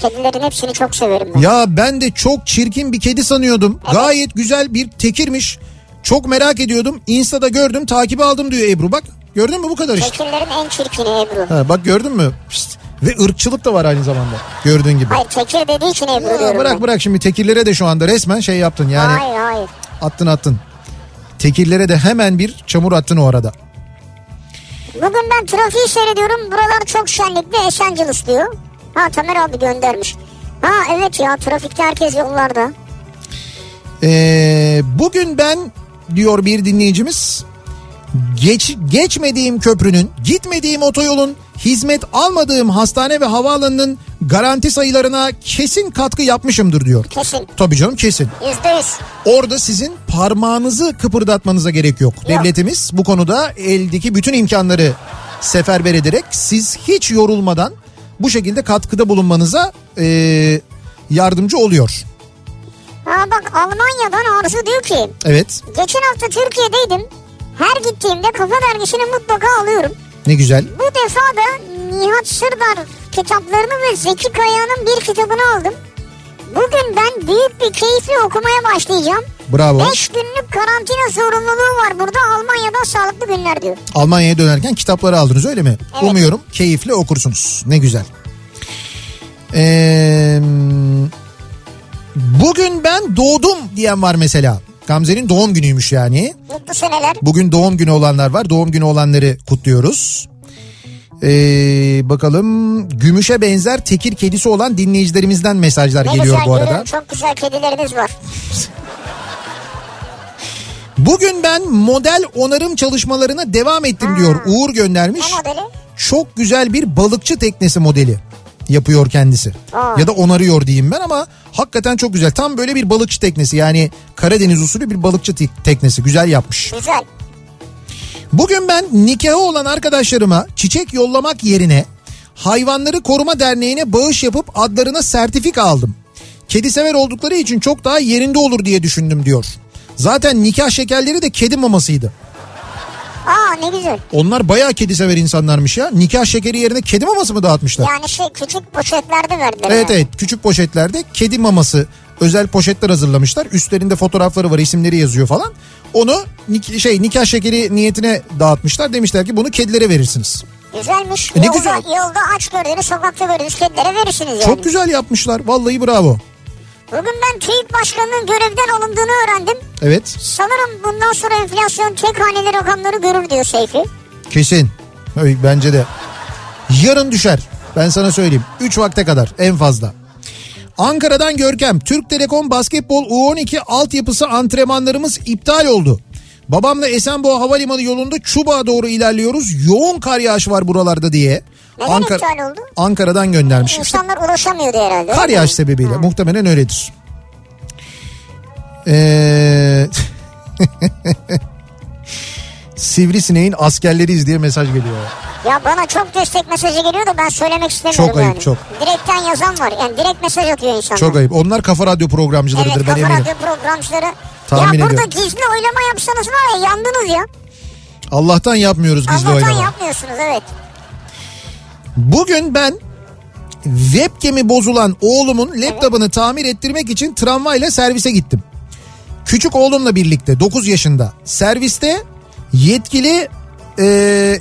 Kedilerin hepsini çok severim ben. Ya ben de çok çirkin bir kedi sanıyordum. Evet. Gayet güzel bir tekirmiş. Çok merak ediyordum. Insta'da gördüm takibi aldım diyor Ebru bak. Gördün mü bu kadar işte. Tekirlerin en çirkini Ebru. Ha, bak gördün mü? Pişt. Ve ırkçılık da var aynı zamanda gördüğün gibi. Hayır tekir dediği için Ebru ya, diyorum Bırak ben. bırak şimdi tekirlere de şu anda resmen şey yaptın yani. Hayır hayır. Attın attın. Tekirlere de hemen bir çamur attın o arada. Bugün ben trafiği seyrediyorum. Buralar çok şenlikli Esenciles diyor. Ha Tamer abi göndermiş. Ha evet ya trafikte herkes yollarda. Ee, bugün ben diyor bir dinleyicimiz geç, geçmediğim köprünün, gitmediğim otoyolun, hizmet almadığım hastane ve havaalanının garanti sayılarına kesin katkı yapmışımdır diyor. Kesin. Tabii canım kesin. Yüzde yüz. Orada sizin parmağınızı kıpırdatmanıza gerek yok. yok. Devletimiz bu konuda eldeki bütün imkanları seferber ederek siz hiç yorulmadan bu şekilde katkıda bulunmanıza e, yardımcı oluyor. Ha bak Almanya'dan Arzu diyor ki. Evet. Geçen hafta Türkiye'deydim. Her gittiğimde kafa dergisini mutlaka alıyorum. Ne güzel. Bu defa da Nihat Sırdar kitaplarını ve Zeki Kaya'nın bir kitabını aldım. Bugün ben büyük bir keyifle okumaya başlayacağım. Bravo. 5 günlük karantina zorunluluğu var burada Almanya'dan sağlıklı günler diyor. Almanya'ya dönerken kitapları aldınız öyle mi? Evet. Umuyorum keyifli okursunuz. Ne güzel. Ee, bugün ben doğdum diyen var mesela. Gamze'nin doğum günüymüş yani. Mutlu seneler. Bugün doğum günü olanlar var. Doğum günü olanları kutluyoruz. Ee, bakalım gümüşe benzer tekir kedisi olan dinleyicilerimizden mesajlar ne geliyor bu arada. Çok güzel kedileriniz var. Bugün ben model onarım çalışmalarına devam ettim ha. diyor. Uğur göndermiş. Ne modeli? Çok güzel bir balıkçı teknesi modeli yapıyor kendisi. Aa. Ya da onarıyor diyeyim ben ama hakikaten çok güzel. Tam böyle bir balıkçı teknesi yani Karadeniz usulü bir balıkçı teknesi. Güzel yapmış. Güzel. Bugün ben nikahı olan arkadaşlarıma çiçek yollamak yerine Hayvanları Koruma Derneği'ne bağış yapıp adlarına sertifika aldım. Kedi sever oldukları için çok daha yerinde olur diye düşündüm diyor. Zaten nikah şekerleri de kedi mamasıydı. Aa ne güzel. Onlar bayağı kedi sever insanlarmış ya. Nikah şekeri yerine kedi maması mı dağıtmışlar? Yani şey küçük poşetlerde verdiler. Evet yani. evet küçük poşetlerde kedi maması özel poşetler hazırlamışlar. Üstlerinde fotoğrafları var isimleri yazıyor falan. Onu şey nikah şekeri niyetine dağıtmışlar. Demişler ki bunu kedilere verirsiniz. Güzelmiş. E ne yolda, güzel. Yolda aç gördüğünüz sokakta gördüğünüz kedilere verirsiniz yani. Çok güzel yapmışlar. Vallahi bravo. Bugün ben TÜİK Başkanı'nın görevden alındığını öğrendim. Evet. Sanırım bundan sonra enflasyon tek haneli rakamları görür diyor Seyfi. Kesin. Bence de. Yarın düşer. Ben sana söyleyeyim. 3 vakte kadar en fazla. Ankara'dan Görkem. Türk Telekom Basketbol U12 altyapısı antrenmanlarımız iptal oldu. Babamla Esenboğa Havalimanı yolunda Çubuğa doğru ilerliyoruz. Yoğun kar yağışı var buralarda diye. Neden Ankara, iptal oldu? Ankara'dan göndermiş. İnsanlar ulaşamıyordu herhalde. Kar yağış sebebiyle ha. muhtemelen öyledir. Ee... Sivrisineğin askerleriyiz diye mesaj geliyor. Ya bana çok destek mesajı geliyor da ben söylemek istemiyorum Çok ayıp yani. çok. Direkten yazan var yani direkt mesaj atıyor insanlar. Çok ayıp. Onlar kafa radyo programcılarıdır evet, ben eminim. Evet kafa radyo programcıları. Tahmin ya burada ediyorum. gizli oylama yapsanız var ya yandınız ya. Allah'tan yapmıyoruz gizli Allah'tan oylama. Allah'tan yapmıyorsunuz evet. Bugün ben webcam'i bozulan oğlumun laptopunu evet. tamir ettirmek için tramvayla servise gittim. Küçük oğlumla birlikte 9 yaşında. Serviste yetkili e,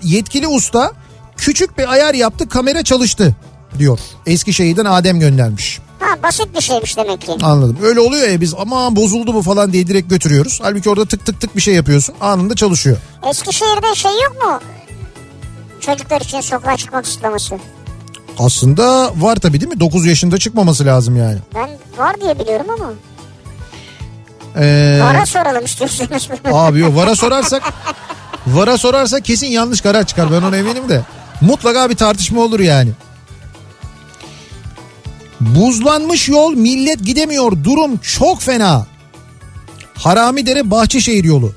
yetkili usta küçük bir ayar yaptı kamera çalıştı diyor. Eskişehir'den Adem göndermiş. Ha basit bir şeymiş demek ki. Anladım. Öyle oluyor ya biz ama bozuldu bu falan diye direkt götürüyoruz. Halbuki orada tık tık tık bir şey yapıyorsun anında çalışıyor. Eskişehir'de şey yok mu? Çocuklar için sokağa çıkmak isteması. Aslında var tabii değil mi? 9 yaşında çıkmaması lazım yani. Ben var diye biliyorum ama. Ee, vara soralım istiyorsanız. Abi yok vara sorarsak vara sorarsak kesin yanlış karar çıkar ben ona eminim de. Mutlaka bir tartışma olur yani. Buzlanmış yol millet gidemiyor durum çok fena. Haramidere Bahçeşehir yolu.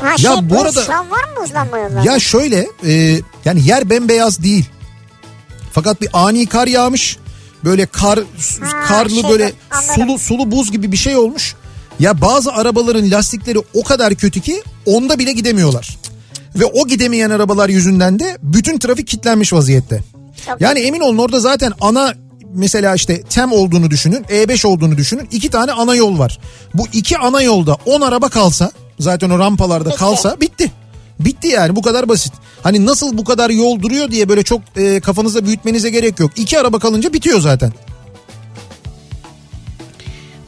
Ha ya şey, bu arada var mı buzlanma yolları? Ya şöyle e, yani yer bembeyaz değil. Fakat bir ani kar yağmış. Böyle kar ha, karlı şey, böyle anladım. sulu sulu buz gibi bir şey olmuş. Ya bazı arabaların lastikleri o kadar kötü ki onda bile gidemiyorlar. Ve o gidemeyen arabalar yüzünden de bütün trafik kilitlenmiş vaziyette. Yani emin olun orada zaten ana mesela işte TEM olduğunu düşünün, E5 olduğunu düşünün. iki tane ana yol var. Bu iki ana yolda 10 araba kalsa zaten o rampalarda bitti. kalsa bitti. Bitti yani bu kadar basit. Hani nasıl bu kadar yol duruyor diye böyle çok e, kafanızda büyütmenize gerek yok. İki araba kalınca bitiyor zaten.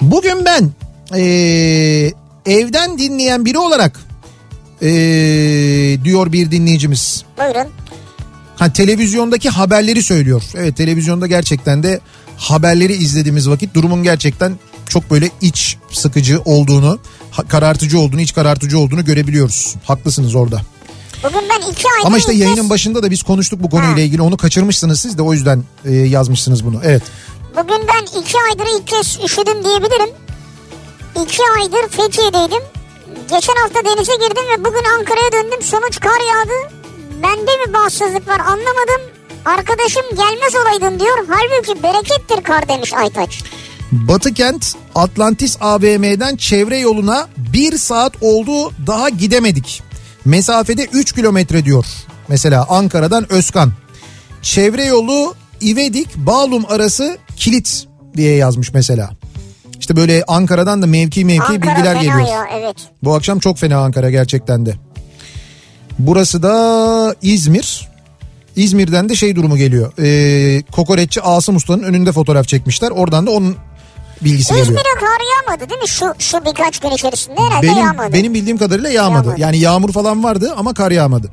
Bugün ben e, evden dinleyen biri olarak e, diyor bir dinleyicimiz. Buyurun. Ha televizyondaki haberleri söylüyor. Evet televizyonda gerçekten de haberleri izlediğimiz vakit durumun gerçekten çok böyle iç sıkıcı olduğunu, karartıcı olduğunu, iç karartıcı olduğunu görebiliyoruz. Haklısınız orada. Bugün ben iki aydır... Ama işte yayının başında da biz konuştuk bu konuyla ha. ilgili. Onu kaçırmışsınız siz de o yüzden e, yazmışsınız bunu. Evet. Bugün ben iki aydır ilk kez üşüdüm diyebilirim. İki aydır Fethiye'deydim. Geçen hafta denize girdim ve bugün Ankara'ya döndüm. Sonuç kar yağdı. Bende mi bağımsızlık var anlamadım. Arkadaşım gelmez olaydın diyor. Halbuki berekettir kar demiş Aytaç. Batı kent Atlantis AVM'den çevre yoluna bir saat oldu daha gidemedik. Mesafede 3 kilometre diyor. Mesela Ankara'dan Özkan. Çevre yolu İvedik Bağlum arası kilit diye yazmış mesela. İşte böyle Ankara'dan da mevki mevki Ankara bilgiler fena geliyor. Ya, evet. Bu akşam çok fena Ankara gerçekten de. Burası da İzmir. İzmir'den de şey durumu geliyor. Ee, kokoreççi Asım Usta'nın önünde fotoğraf çekmişler. Oradan da onun bilgisi İzmir'e geliyor. kar yağmadı değil mi? Şu, şu birkaç gün içerisinde herhalde Benim, yağmadı. benim bildiğim kadarıyla yağmadı. Yağmadı. Yani yağmur falan vardı ama kar yağmadı.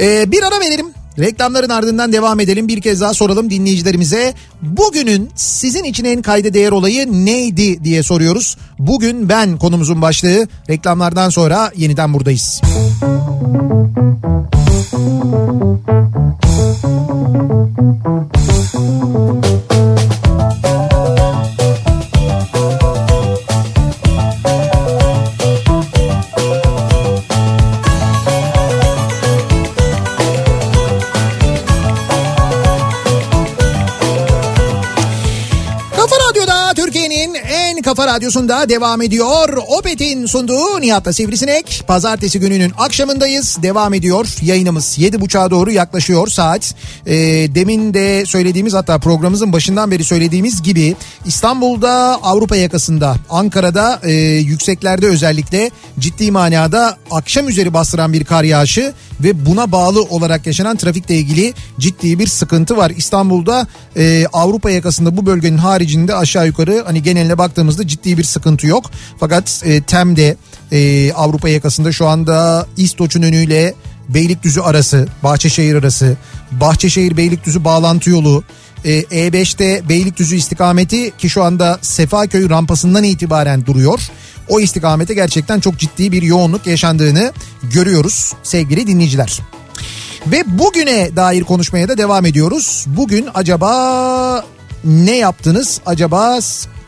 Ee, bir ara verelim. Reklamların ardından devam edelim. Bir kez daha soralım dinleyicilerimize. Bugünün sizin için en kayda değer olayı neydi diye soruyoruz. Bugün ben konumuzun başlığı. Reklamlardan sonra yeniden buradayız. Kafa kafa radyosunda devam ediyor. Opet'in sunduğu Nihat'la Sivrisinek. Pazartesi gününün akşamındayız. Devam ediyor. Yayınımız 7.30'a doğru yaklaşıyor saat. Ee, demin de söylediğimiz hatta programımızın başından beri söylediğimiz gibi İstanbul'da Avrupa yakasında Ankara'da e, yükseklerde özellikle ciddi manada akşam üzeri bastıran bir kar yağışı ve buna bağlı olarak yaşanan trafikle ilgili ciddi bir sıkıntı var. İstanbul'da e, Avrupa yakasında bu bölgenin haricinde aşağı yukarı hani geneline baktığımızda ciddi bir sıkıntı yok. Fakat e, Tem'de e, Avrupa yakasında şu anda İstoç'un önüyle Beylikdüzü arası, Bahçeşehir arası, Bahçeşehir Beylikdüzü bağlantı yolu, e, E5'te Beylikdüzü istikameti ki şu anda Sefaköy rampasından itibaren duruyor. O istikamete gerçekten çok ciddi bir yoğunluk yaşandığını görüyoruz sevgili dinleyiciler. Ve bugüne dair konuşmaya da devam ediyoruz. Bugün acaba ne yaptınız? Acaba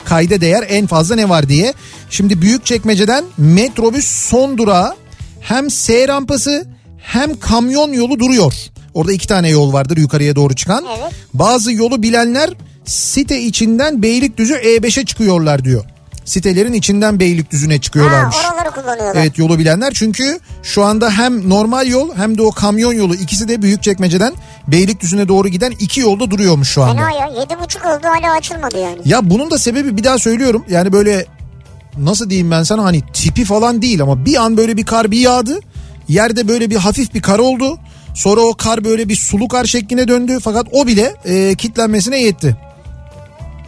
kayda değer en fazla ne var diye. Şimdi Büyükçekmece'den metrobüs son durağı hem S rampası hem kamyon yolu duruyor. Orada iki tane yol vardır yukarıya doğru çıkan. Evet. Bazı yolu bilenler site içinden Beylikdüzü E5'e çıkıyorlar diyor. Sitelerin içinden Beylikdüzü'ne çıkıyorlarmış. Ha, oraları kullanıyorlar. Evet yolu bilenler çünkü şu anda hem normal yol hem de o kamyon yolu ikisi de Büyükçekmece'den Beylikdüzü'ne doğru giden iki yolda duruyormuş şu anda. Fena ya. Yedi buçuk oldu hala açılmadı yani. Ya bunun da sebebi bir daha söylüyorum yani böyle nasıl diyeyim ben sana hani tipi falan değil ama bir an böyle bir kar bir yağdı. Yerde böyle bir hafif bir kar oldu. Sonra o kar böyle bir sulu kar şekline döndü fakat o bile e, kitlenmesine yetti.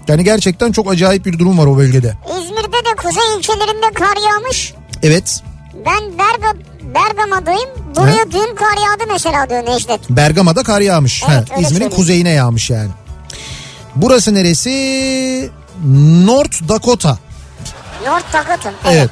Yani gerçekten çok acayip bir durum var o bölgede. İzmir'de de kuzey ilçelerinde kar yağmış. Evet Ben Berga, Bergama'dayım. Buraya dün kar yağdı mesela diyor Necdet. Bergama'da kar yağmış. Evet, İzmir'in kuzeyine yağmış yani. Burası neresi? North Dakota. North Dakota. Evet.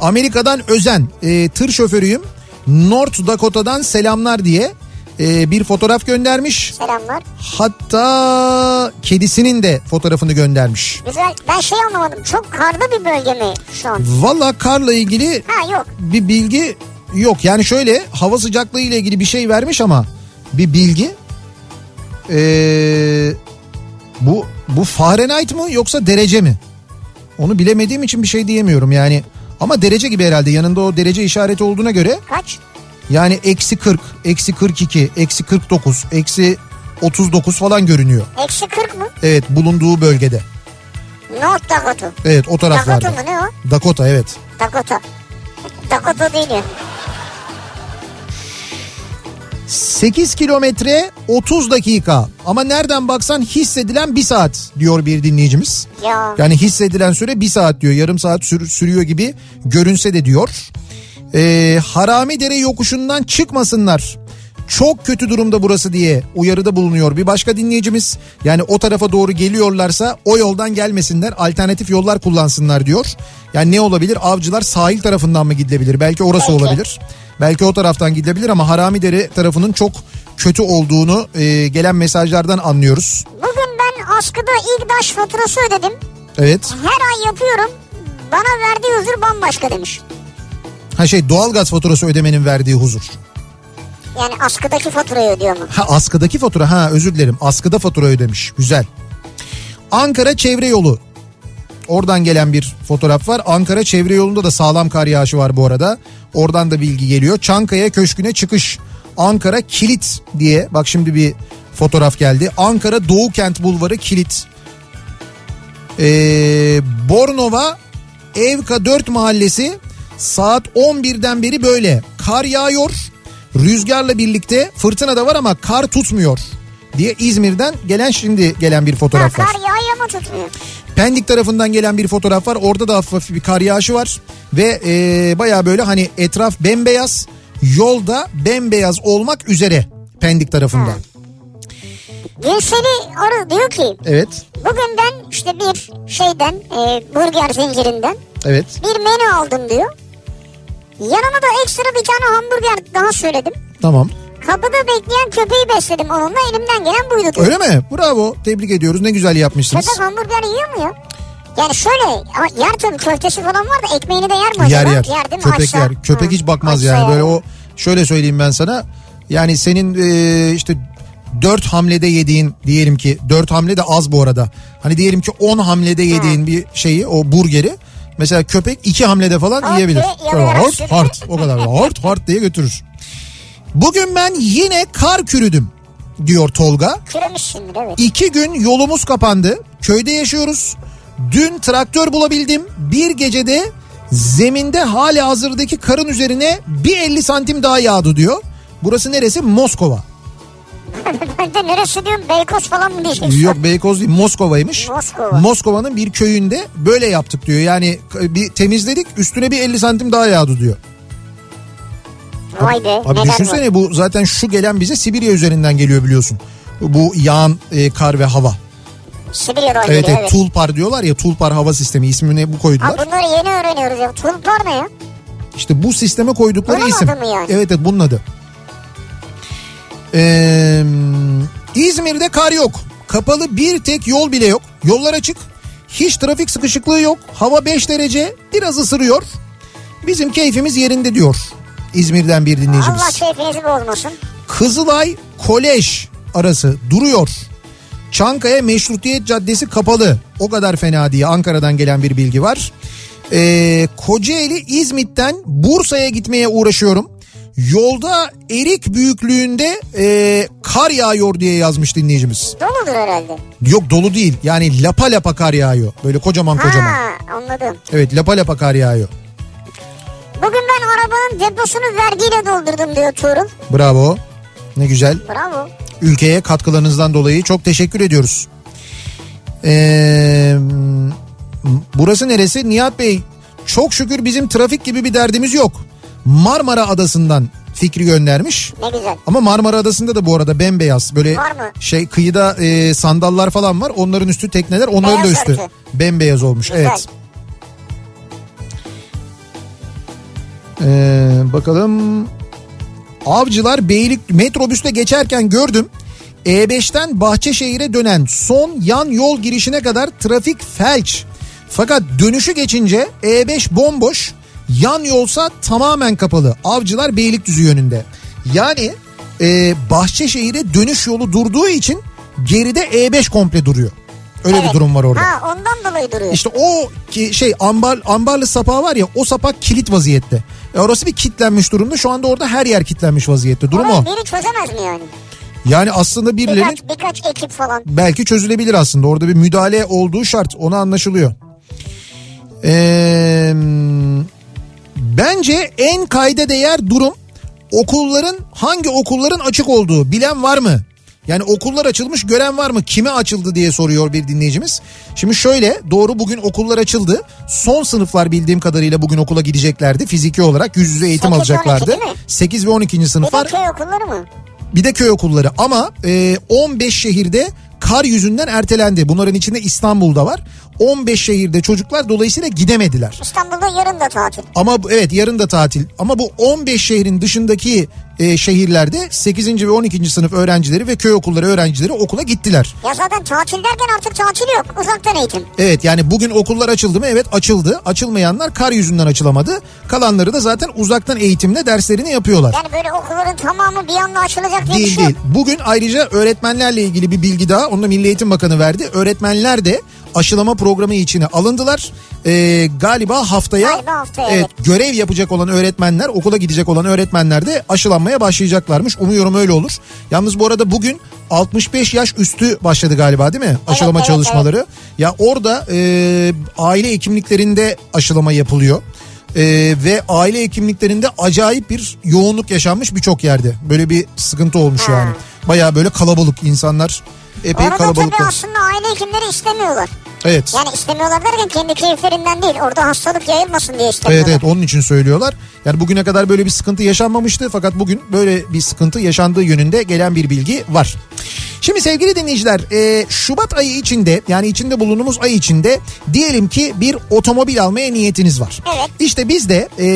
Amerika'dan Özen e, tır şoförüyüm. North Dakota'dan selamlar diye e, bir fotoğraf göndermiş. Selamlar. Hatta kedisinin de fotoğrafını göndermiş. Güzel. Ben şey anlamadım. Çok karlı bir bölge mi şu an? Valla karla ilgili Ha yok. bir bilgi yok. Yani şöyle hava sıcaklığı ile ilgili bir şey vermiş ama bir bilgi. Ee, bu bu Fahrenheit mı yoksa derece mi? Onu bilemediğim için bir şey diyemiyorum yani. Ama derece gibi herhalde yanında o derece işareti olduğuna göre Kaç? Yani eksi 40, eksi 42, eksi 49, eksi 39 falan görünüyor. Eksi 40 mı? Evet bulunduğu bölgede. North Dakota. Evet o taraflarda. Dakota mı ne o? Dakota evet. Dakota. Dakota değil ya. 8 kilometre 30 dakika ama nereden baksan hissedilen bir saat diyor bir dinleyicimiz. Ya. Yani hissedilen süre bir saat diyor yarım saat sür- sürüyor gibi görünse de diyor. Ee, Haramidere yokuşundan çıkmasınlar. Çok kötü durumda burası diye uyarıda bulunuyor bir başka dinleyicimiz. Yani o tarafa doğru geliyorlarsa o yoldan gelmesinler alternatif yollar kullansınlar diyor. Yani ne olabilir avcılar sahil tarafından mı gidilebilir belki orası Belki. olabilir. Belki o taraftan gidilebilir ama Haramidere tarafının çok kötü olduğunu e, gelen mesajlardan anlıyoruz. Bugün ben askıda ilk daş faturası ödedim. Evet. Her ay yapıyorum. Bana verdiği huzur bambaşka demiş. Ha şey doğalgaz faturası ödemenin verdiği huzur. Yani askıdaki faturayı ödüyor mu? Ha askıdaki fatura ha özür dilerim askıda fatura ödemiş güzel. Ankara çevre yolu oradan gelen bir fotoğraf var. Ankara çevre yolunda da sağlam kar yağışı var bu arada. Oradan da bilgi geliyor. Çankaya Köşkü'ne çıkış. Ankara Kilit diye bak şimdi bir fotoğraf geldi. Ankara Doğu Kent Bulvarı Kilit. Ee, Bornova Evka 4 mahallesi saat 11'den beri böyle. Kar yağıyor. Rüzgarla birlikte fırtına da var ama kar tutmuyor diye İzmir'den gelen şimdi gelen bir fotoğraf ha, var. Kar yağıyor mu tutmuyor? Pendik tarafından gelen bir fotoğraf var. Orada da hafif bir kar yağışı var. Ve e, baya böyle hani etraf bembeyaz. Yolda bembeyaz olmak üzere Pendik tarafından. Ha. Gülseli arı diyor ki. Evet. Bugün ben işte bir şeyden e, burger zincirinden. Evet. Bir menü aldım diyor. Yanına da ekstra bir tane hamburger daha söyledim. Tamam. Kapıda bekleyen köpeği besledim onunla elimden gelen buydu diyor. Öyle mi? Bravo. Tebrik ediyoruz. Ne güzel yapmışsınız. Köpek hamburger yiyor mu ya? Yani şöyle yer tabii köftesi falan var da ekmeğini de yer mi acaba? Yer yer. yer mi? Köpek Aşağı. yer. Köpek Hı. hiç bakmaz Aşağı yani. Böyle o şöyle söyleyeyim ben sana. Yani senin e, işte dört hamlede yediğin diyelim ki dört hamle de az bu arada. Hani diyelim ki on hamlede yediğin Hı. bir şeyi o burgeri Mesela köpek iki hamlede falan hart yiyebilir. Hart hart o kadar hart hart diye götürür. Bugün ben yine kar kürüdüm diyor Tolga. Kürümüşsündür evet. İki gün yolumuz kapandı. Köyde yaşıyoruz. Dün traktör bulabildim. Bir gecede zeminde hali hazırdaki karın üzerine bir 50 santim daha yağdı diyor. Burası neresi? Moskova. Ben de neresi diyorum Beykoz falan mı diyeceksin? Yok Beykoz değil Moskova'ymış. Moskova. Moskova'nın bir köyünde böyle yaptık diyor. Yani bir temizledik üstüne bir 50 santim daha yağdı diyor. Vay be. Abi düşünsene var? bu zaten şu gelen bize Sibirya üzerinden geliyor biliyorsun. Bu yağan e, kar ve hava. Sibirya'dan evet, geliyor evet. Tulpar diyorlar ya Tulpar hava sistemi ismini bu koydular. Abi bunları yeni öğreniyoruz ya. Tulpar ne ya? İşte bu sisteme koydukları bunun isim. Adı mı yani? Evet evet bunun adı. Ee, İzmir'de kar yok. Kapalı bir tek yol bile yok. Yollar açık. Hiç trafik sıkışıklığı yok. Hava 5 derece. Biraz ısırıyor. Bizim keyfimiz yerinde diyor. İzmir'den bir dinleyicimiz. Allah keyfinizi bozmasın. Kızılay Kolej arası duruyor. Çankaya Meşrutiyet Caddesi kapalı. O kadar fena diye Ankara'dan gelen bir bilgi var. Ee, Kocaeli İzmit'ten Bursa'ya gitmeye uğraşıyorum. Yolda erik büyüklüğünde e, kar yağıyor diye yazmış dinleyicimiz. Doludur herhalde. Yok dolu değil yani lapa lapa kar yağıyor. Böyle kocaman ha, kocaman. anladım. Evet lapa lapa kar yağıyor. Bugün ben arabanın deposunu vergiyle doldurdum diyor Tuğrul. Bravo. Ne güzel. Bravo. Ülkeye katkılarınızdan dolayı çok teşekkür ediyoruz. Ee, burası neresi? Nihat Bey çok şükür bizim trafik gibi bir derdimiz yok. Marmara Adası'ndan fikri göndermiş. Ne güzel. Ama Marmara Adası'nda da bu arada bembeyaz böyle şey kıyıda e, sandallar falan var. Onların üstü tekneler onların Beyaz da üstü örtü. bembeyaz olmuş. Güzel. Evet. Ee, bakalım. Avcılar Beylik metrobüste geçerken gördüm. E5'ten Bahçeşehir'e dönen son yan yol girişine kadar trafik felç. Fakat dönüşü geçince E5 bomboş. Yan yolsa tamamen kapalı. Avcılar Beylikdüzü yönünde. Yani e, Bahçeşehir'e dönüş yolu durduğu için geride E5 komple duruyor. Öyle evet. bir durum var orada. Ha ondan dolayı duruyor. İşte o ki şey ambar ambarlı sapağı var ya o sapak kilit vaziyette. E orası bir kilitlenmiş durumda. Şu anda orada her yer kilitlenmiş vaziyette. Durum Orayı o. biri çözemez mi yani? Yani aslında birileri... Birkaç, birkaç ekip falan. Belki çözülebilir aslında. Orada bir müdahale olduğu şart. Ona anlaşılıyor. Eee... Bence en kayda değer durum okulların hangi okulların açık olduğu bilen var mı? Yani okullar açılmış gören var mı? Kime açıldı diye soruyor bir dinleyicimiz. Şimdi şöyle doğru bugün okullar açıldı. Son sınıflar bildiğim kadarıyla bugün okula gideceklerdi. Fiziki olarak yüz yüze eğitim 8, alacaklardı. 8 ve 12. sınıflar. Bir de köy okulları mı? Bir de köy okulları ama e, 15 şehirde kar yüzünden ertelendi. Bunların içinde İstanbul'da var. 15 şehirde çocuklar dolayısıyla gidemediler. İstanbul'da yarın da tatil. Ama evet yarın da tatil. Ama bu 15 şehrin dışındaki e, şehirlerde 8. ve 12. sınıf öğrencileri ve köy okulları öğrencileri okula gittiler. Ya zaten tatil derken artık tatil yok. Uzaktan eğitim. Evet yani bugün okullar açıldı mı? Evet açıldı. Açılmayanlar kar yüzünden açılamadı. Kalanları da zaten uzaktan eğitimle derslerini yapıyorlar. Yani böyle okulların tamamı bir anda açılacak diye değil, bir şey Değil Bugün ayrıca öğretmenlerle ilgili bir bilgi daha. Onu da Milli Eğitim Bakanı verdi. Öğretmenler de aşılama programı içine alındılar. Ee, galiba haftaya, galiba haftaya evet, evet. görev yapacak olan öğretmenler, okula gidecek olan öğretmenler de aşılanmaya başlayacaklarmış. Umuyorum öyle olur. Yalnız bu arada bugün 65 yaş üstü başladı galiba değil mi? Aşılama evet, çalışmaları. Evet. Ya orada e, aile hekimliklerinde aşılama yapılıyor. Ee, ve aile hekimliklerinde acayip bir yoğunluk yaşanmış birçok yerde. Böyle bir sıkıntı olmuş ha. yani. Baya böyle kalabalık insanlar epey Orada kalabalık. tabii aslında aile hekimleri istemiyorlar. Evet. Yani istemiyorlar derken kendi keyiflerinden değil. Orada hastalık yayılmasın diye istemiyorlar. Evet evet onun için söylüyorlar. Yani bugüne kadar böyle bir sıkıntı yaşanmamıştı. Fakat bugün böyle bir sıkıntı yaşandığı yönünde gelen bir bilgi var. Şimdi sevgili dinleyiciler e, Şubat ayı içinde yani içinde bulunduğumuz ay içinde diyelim ki bir otomobil almaya niyetiniz var. Evet. İşte biz de e,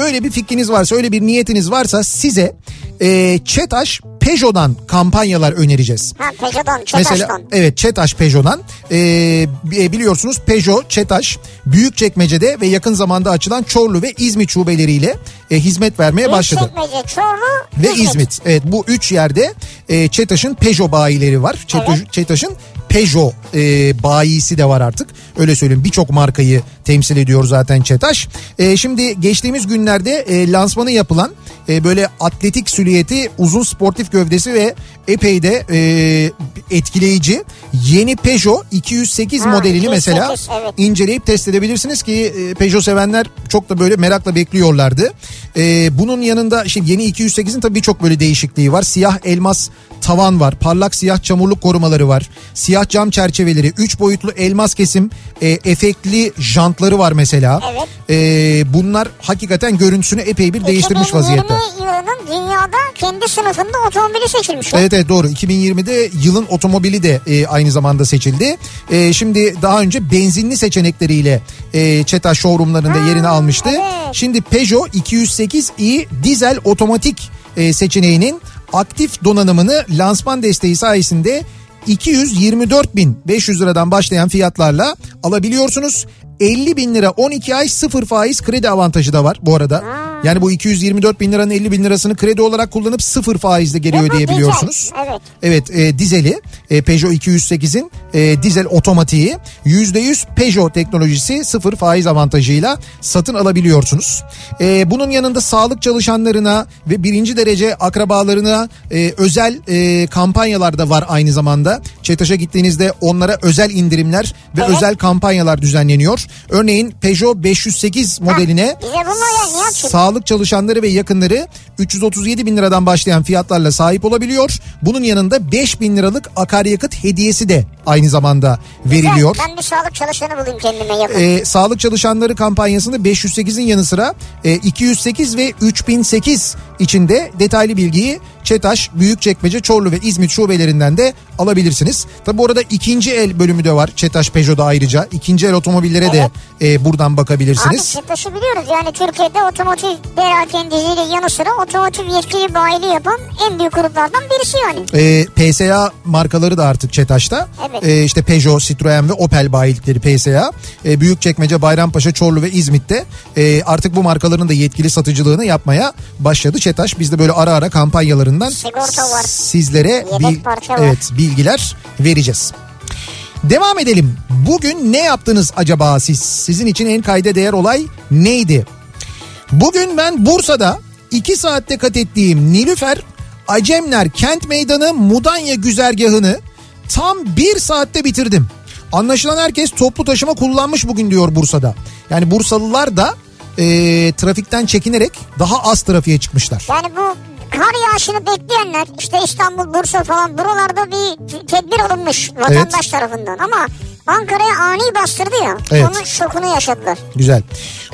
öyle bir fikriniz varsa öyle bir niyetiniz varsa size e, ÇETAŞ Peugeot'dan kampanyalar önereceğiz. Ha Peugeot'dan, Çetaş'tan. Mesela evet Çetaş Peugeot'dan. Ee, biliyorsunuz Peugeot, Çetaş Büyükçekmece'de ve yakın zamanda açılan Çorlu ve İzmit şubeleriyle e, hizmet vermeye başladı. Büyükçekmece, Çorlu ve İzmit. İzmit. Evet bu üç yerde e, Çetaş'ın Peugeot bayileri var. Çetaş, evet. Çetaş'ın Peugeot e, bayisi de var artık. Öyle söyleyeyim birçok markayı temsil ediyor zaten Çetaş. E, şimdi geçtiğimiz günlerde e, lansmanı yapılan e, böyle atletik süliyeti, uzun sportif gövdesi ve epey de e, etkileyici yeni Peugeot 208 ha, modelini 208, mesela evet. inceleyip test edebilirsiniz ki e, Peugeot sevenler çok da böyle merakla bekliyorlardı. E, bunun yanında şimdi yeni 208'in tabii birçok böyle değişikliği var. Siyah elmas tavan var. Parlak siyah çamurluk korumaları var. Siyah cam çerçeveleri, 3 boyutlu elmas kesim, e, efektli jantları var mesela. Evet. E, bunlar hakikaten görüntüsünü epey bir değiştirmiş vaziyette. 2020 yılının dünyada kendi sınıfında otomobili seçilmiş. Evet evet doğru. 2020'de yılın otomobili de e, aynı zamanda seçildi. E, şimdi daha önce benzinli seçenekleriyle e, Çeta showroomlarında ha, yerini almıştı. Evet. Şimdi Peugeot 208i dizel otomatik e, seçeneğinin aktif donanımını lansman desteği sayesinde 224.500 liradan başlayan fiyatlarla alabiliyorsunuz. 50 bin lira 12 ay sıfır faiz kredi avantajı da var bu arada. Yani bu 224 bin liranın 50 bin lirasını kredi olarak kullanıp sıfır faizle geliyor ödeyebiliyorsunuz. Evet. Evet e, dizeli e, Peugeot 208'in e, dizel otomatiği %100 Peugeot teknolojisi sıfır faiz avantajıyla satın alabiliyorsunuz. E, bunun yanında sağlık çalışanlarına ve birinci derece akrabalarına e, özel e, kampanyalar da var aynı zamanda. Çetaş'a gittiğinizde onlara özel indirimler ve evet. özel kampanyalar düzenleniyor. Örneğin Peugeot 508 modeline ha, sağlık çalışanları ve yakınları 337 bin liradan başlayan fiyatlarla sahip olabiliyor. Bunun yanında 5 bin liralık akaryakıt hediyesi de aynı zamanda veriliyor. Güzel, ben bir sağlık çalışanı bulayım kendime yakın. Ee, sağlık çalışanları kampanyasında 508'in yanı sıra e, 208 ve 3008 içinde detaylı bilgiyi Çetaş, Büyükçekmece, Çorlu ve İzmit şubelerinden de alabilirsiniz. Tabi orada ikinci el bölümü de var Çetaş Peugeot'da ayrıca. ikinci el otomobillere evet. de e, buradan bakabilirsiniz. Abi Çetaş'ı biliyoruz yani Türkiye'de otomotiv perakendiciyle yanı sıra otomotiv yetkili bayili yapan en büyük gruplardan birisi yani. E, PSA markaları da artık Çetaş'ta. Evet. E, işte Peugeot, Citroen ve Opel bayilikleri PSA. E, Büyükçekmece, Bayrampaşa, Çorlu ve İzmit'te e, artık bu markaların da yetkili satıcılığını yapmaya başladı Çetaş. Biz de böyle ara ara kampanyalarını tarafından sizlere bil, evet bilgiler vereceğiz. Devam edelim. Bugün ne yaptınız acaba siz? Sizin için en kayda değer olay neydi? Bugün ben Bursa'da 2 saatte kat ettiğim Nilüfer Acemler Kent Meydanı Mudanya güzergahını tam 1 saatte bitirdim. Anlaşılan herkes toplu taşıma kullanmış bugün diyor Bursa'da. Yani Bursalılar da e, trafikten çekinerek daha az trafiğe çıkmışlar. Yani bu kar yağışını bekleyenler işte İstanbul, Bursa falan buralarda bir tedbir alınmış vatandaş evet. tarafından ama Ankara'ya ani bastırdı ya. Evet. Onun şokunu yaşadılar. Güzel.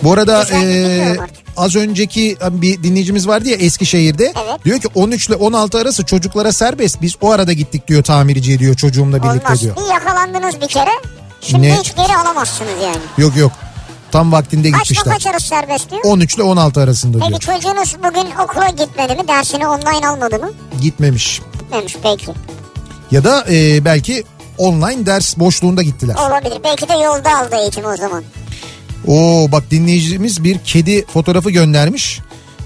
Bu arada e, az önceki bir dinleyicimiz vardı ya Eskişehir'de. Evet. Diyor ki 13 ile 16 arası çocuklara serbest. Biz o arada gittik diyor tamirciye diyor çocuğumla birlikte Olmaz. diyor. Bir yakalandınız bir kere. Şimdi ne? hiç geri alamazsınız yani. Yok yok. Tam vaktinde Kaçta gitmişler. Kaç serbest diyor? 13 ile 16 arasında diyor. Peki çocuğunuz bugün okula gitmedi mi? Dersini online almadı mı? Gitmemiş. Gitmemiş peki. Ya da e, belki online ders boşluğunda gittiler. Olabilir. Belki de yolda aldı eğitim o zaman. Oo bak dinleyicimiz bir kedi fotoğrafı göndermiş.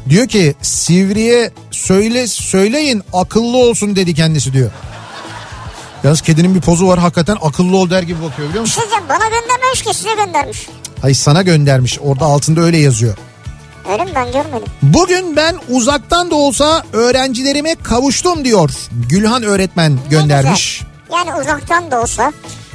Diyor ki Sivri'ye söyle söyleyin akıllı olsun dedi kendisi diyor. Yalnız kedinin bir pozu var hakikaten akıllı ol der gibi bakıyor biliyor musun? Sizce bana göndermemiş ki size göndermiş. Ay sana göndermiş orada altında öyle yazıyor. Öyle mi ben görmedim. Bugün ben uzaktan da olsa öğrencilerime kavuştum diyor. Gülhan öğretmen göndermiş. Yani uzaktan da olsa.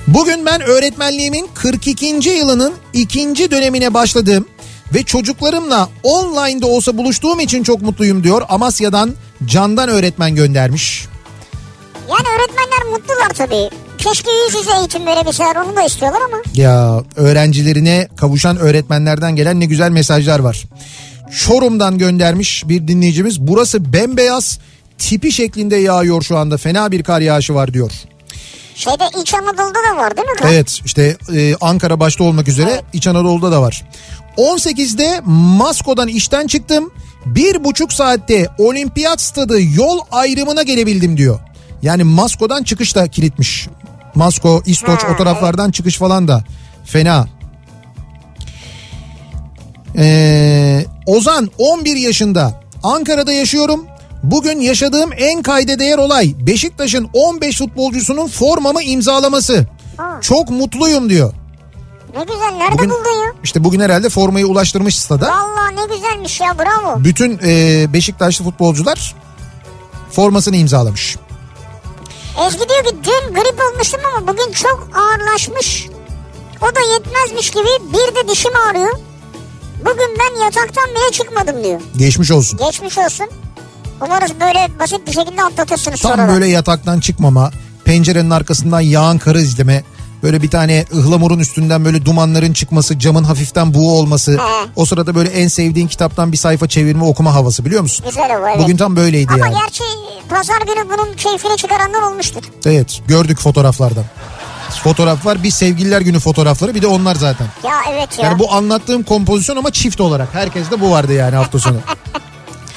Bugün ben öğretmenliğimin 42. yılının ikinci dönemine başladım ve çocuklarımla online de olsa buluştuğum için çok mutluyum diyor. Amasya'dan Candan öğretmen göndermiş. Yani öğretmenler mutlular tabii. Keşke yüz yüze eğitim verebilseler onu da istiyorlar ama. Ya öğrencilerine kavuşan öğretmenlerden gelen ne güzel mesajlar var. Çorum'dan göndermiş bir dinleyicimiz. Burası bembeyaz tipi şeklinde yağıyor şu anda. Fena bir kar yağışı var diyor. Şeyde İç Anadolu'da da var değil mi? Kar? Evet işte e, Ankara başta olmak üzere evet. İç Anadolu'da da var. 18'de Masko'dan işten çıktım. Bir buçuk saatte olimpiyat stadı yol ayrımına gelebildim diyor. Yani Masko'dan çıkış da kilitmiş. Masko, İstoç ha, o taraflardan evet. çıkış falan da fena. Ee, Ozan 11 yaşında Ankara'da yaşıyorum. Bugün yaşadığım en kayda değer olay Beşiktaş'ın 15 futbolcusunun formamı imzalaması. Ha. Çok mutluyum diyor. Ne güzel nerede bugün, buldun ya? İşte bugün herhalde formayı ulaştırmış stada. Valla ne güzelmiş ya bravo. Bütün e, Beşiktaşlı futbolcular formasını imzalamış. Ezgi diyor ki dün grip olmuştum ama bugün çok ağırlaşmış. O da yetmezmiş gibi bir de dişim ağrıyor. Bugün ben yataktan bile çıkmadım diyor. Geçmiş olsun. Geçmiş olsun. Umarız böyle basit bir şekilde atlatırsınız Tam sonra. böyle yataktan çıkmama, pencerenin arkasından yağan karı izleme, böyle bir tane ıhlamurun üstünden böyle dumanların çıkması, camın hafiften buğu olması. He. O sırada böyle en sevdiğin kitaptan bir sayfa çevirme okuma havası biliyor musun? Güzel o evet. Bugün tam böyleydi Ama yani. Ama gerçi pazar günü bunun keyfini çıkaranlar olmuştur. Evet gördük fotoğraflardan. Fotoğraf var bir sevgililer günü fotoğrafları bir de onlar zaten. Ya evet ya. Yani bu anlattığım kompozisyon ama çift olarak. Herkes de bu vardı yani hafta sonu.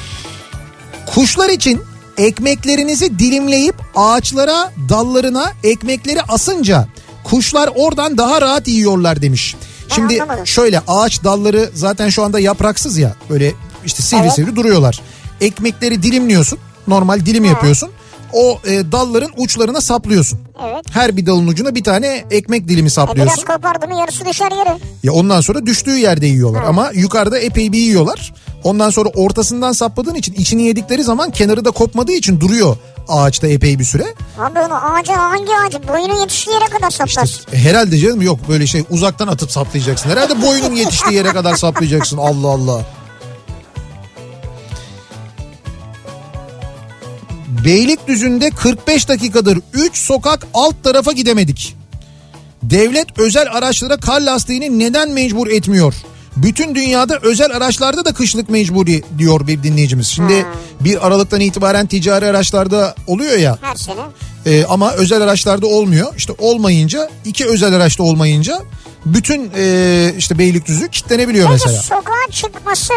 Kuşlar için ekmeklerinizi dilimleyip ağaçlara dallarına ekmekleri asınca kuşlar oradan daha rahat yiyorlar demiş. Şimdi şöyle ağaç dalları zaten şu anda yapraksız ya böyle işte sivri evet. sivri duruyorlar. Ekmekleri dilimliyorsun normal dilim evet. yapıyorsun o e, dalların uçlarına saplıyorsun. Evet. Her bir dalın ucuna bir tane ekmek dilimi saplıyorsun. E biraz kopardı mı yarısı düşer yere. Ya ondan sonra düştüğü yerde yiyorlar evet. ama yukarıda epey bir yiyorlar. Ondan sonra ortasından sapladığın için içini yedikleri zaman kenarı da kopmadığı için duruyor ağaçta epey bir süre. Abi onu ağaca hangi ağacı boyunun yetiştiği yere kadar saplar. İşte, herhalde canım yok böyle şey uzaktan atıp saplayacaksın. Herhalde boyunun yetiştiği yere kadar saplayacaksın Allah Allah. Beylikdüzü'nde 45 dakikadır 3 sokak alt tarafa gidemedik. Devlet özel araçlara kar lastiğini neden mecbur etmiyor? Bütün dünyada özel araçlarda da kışlık mecburi diyor bir dinleyicimiz. Şimdi hmm. bir Aralık'tan itibaren ticari araçlarda oluyor ya. Her sene. E, ama özel araçlarda olmuyor. İşte olmayınca iki özel araçta olmayınca bütün e, işte Beylikdüzü kitlenebiliyor Peki mesela. sokağa çıkması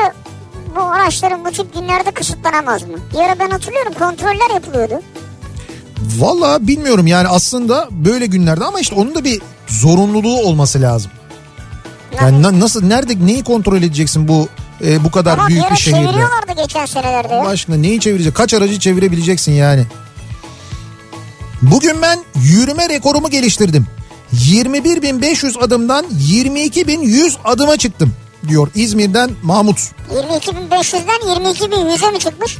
bu araçların bu tip günlerde kısıtlanamaz mı? Bir ara ben hatırlıyorum kontroller yapılıyordu. Valla bilmiyorum yani aslında böyle günlerde ama işte onun da bir zorunluluğu olması lazım. Yani na, nasıl nerede neyi kontrol edeceksin bu e, bu kadar Ama büyük bir, bir şehirde? Ama çeviriyorlardı geçen senelerde ya. Başka neyi çevirecek? Kaç aracı çevirebileceksin yani? Bugün ben yürüme rekorumu geliştirdim. 21.500 adımdan 22.100 adıma çıktım diyor İzmir'den Mahmut. 22.500'den 22.100'e mi çıkmış?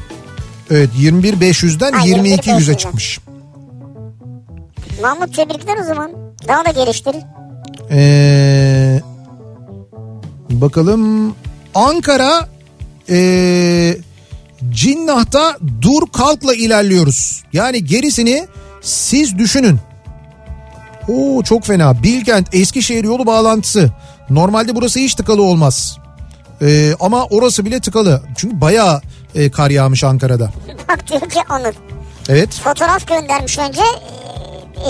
Evet 21.500'den 22.100'e çıkmış. Mahmut tebrikler o zaman. Daha da geliştir. Ee, bakalım Ankara ee, Cinnah'ta dur kalkla ilerliyoruz. Yani gerisini siz düşünün. Oo çok fena. Bilkent Eskişehir yolu bağlantısı. Normalde burası hiç tıkalı olmaz. Ee, ama orası bile tıkalı. Çünkü bayağı e, kar yağmış Ankara'da. Bak diyor ki Onur. Evet. Fotoğraf göndermiş önce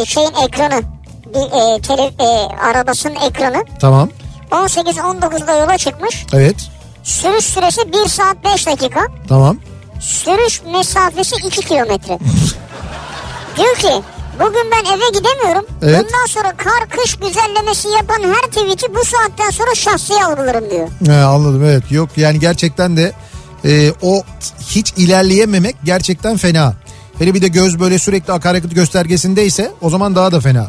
e, şeyin ekranı. Bir e, tele, e, arabasının ekranı. Tamam. 18-19'da yola çıkmış. Evet. Sürüş süresi 1 saat 5 dakika. Tamam. Sürüş mesafesi 2 kilometre. diyor ki Bugün ben eve gidemiyorum. Evet. Bundan sonra kar kış güzellemesi yapan her tweet'i bu saatten sonra şahsiye algılarım diyor. He, anladım evet. Yok yani gerçekten de e, o hiç ilerleyememek gerçekten fena. Hele bir de göz böyle sürekli akaryakıt göstergesindeyse o zaman daha da fena.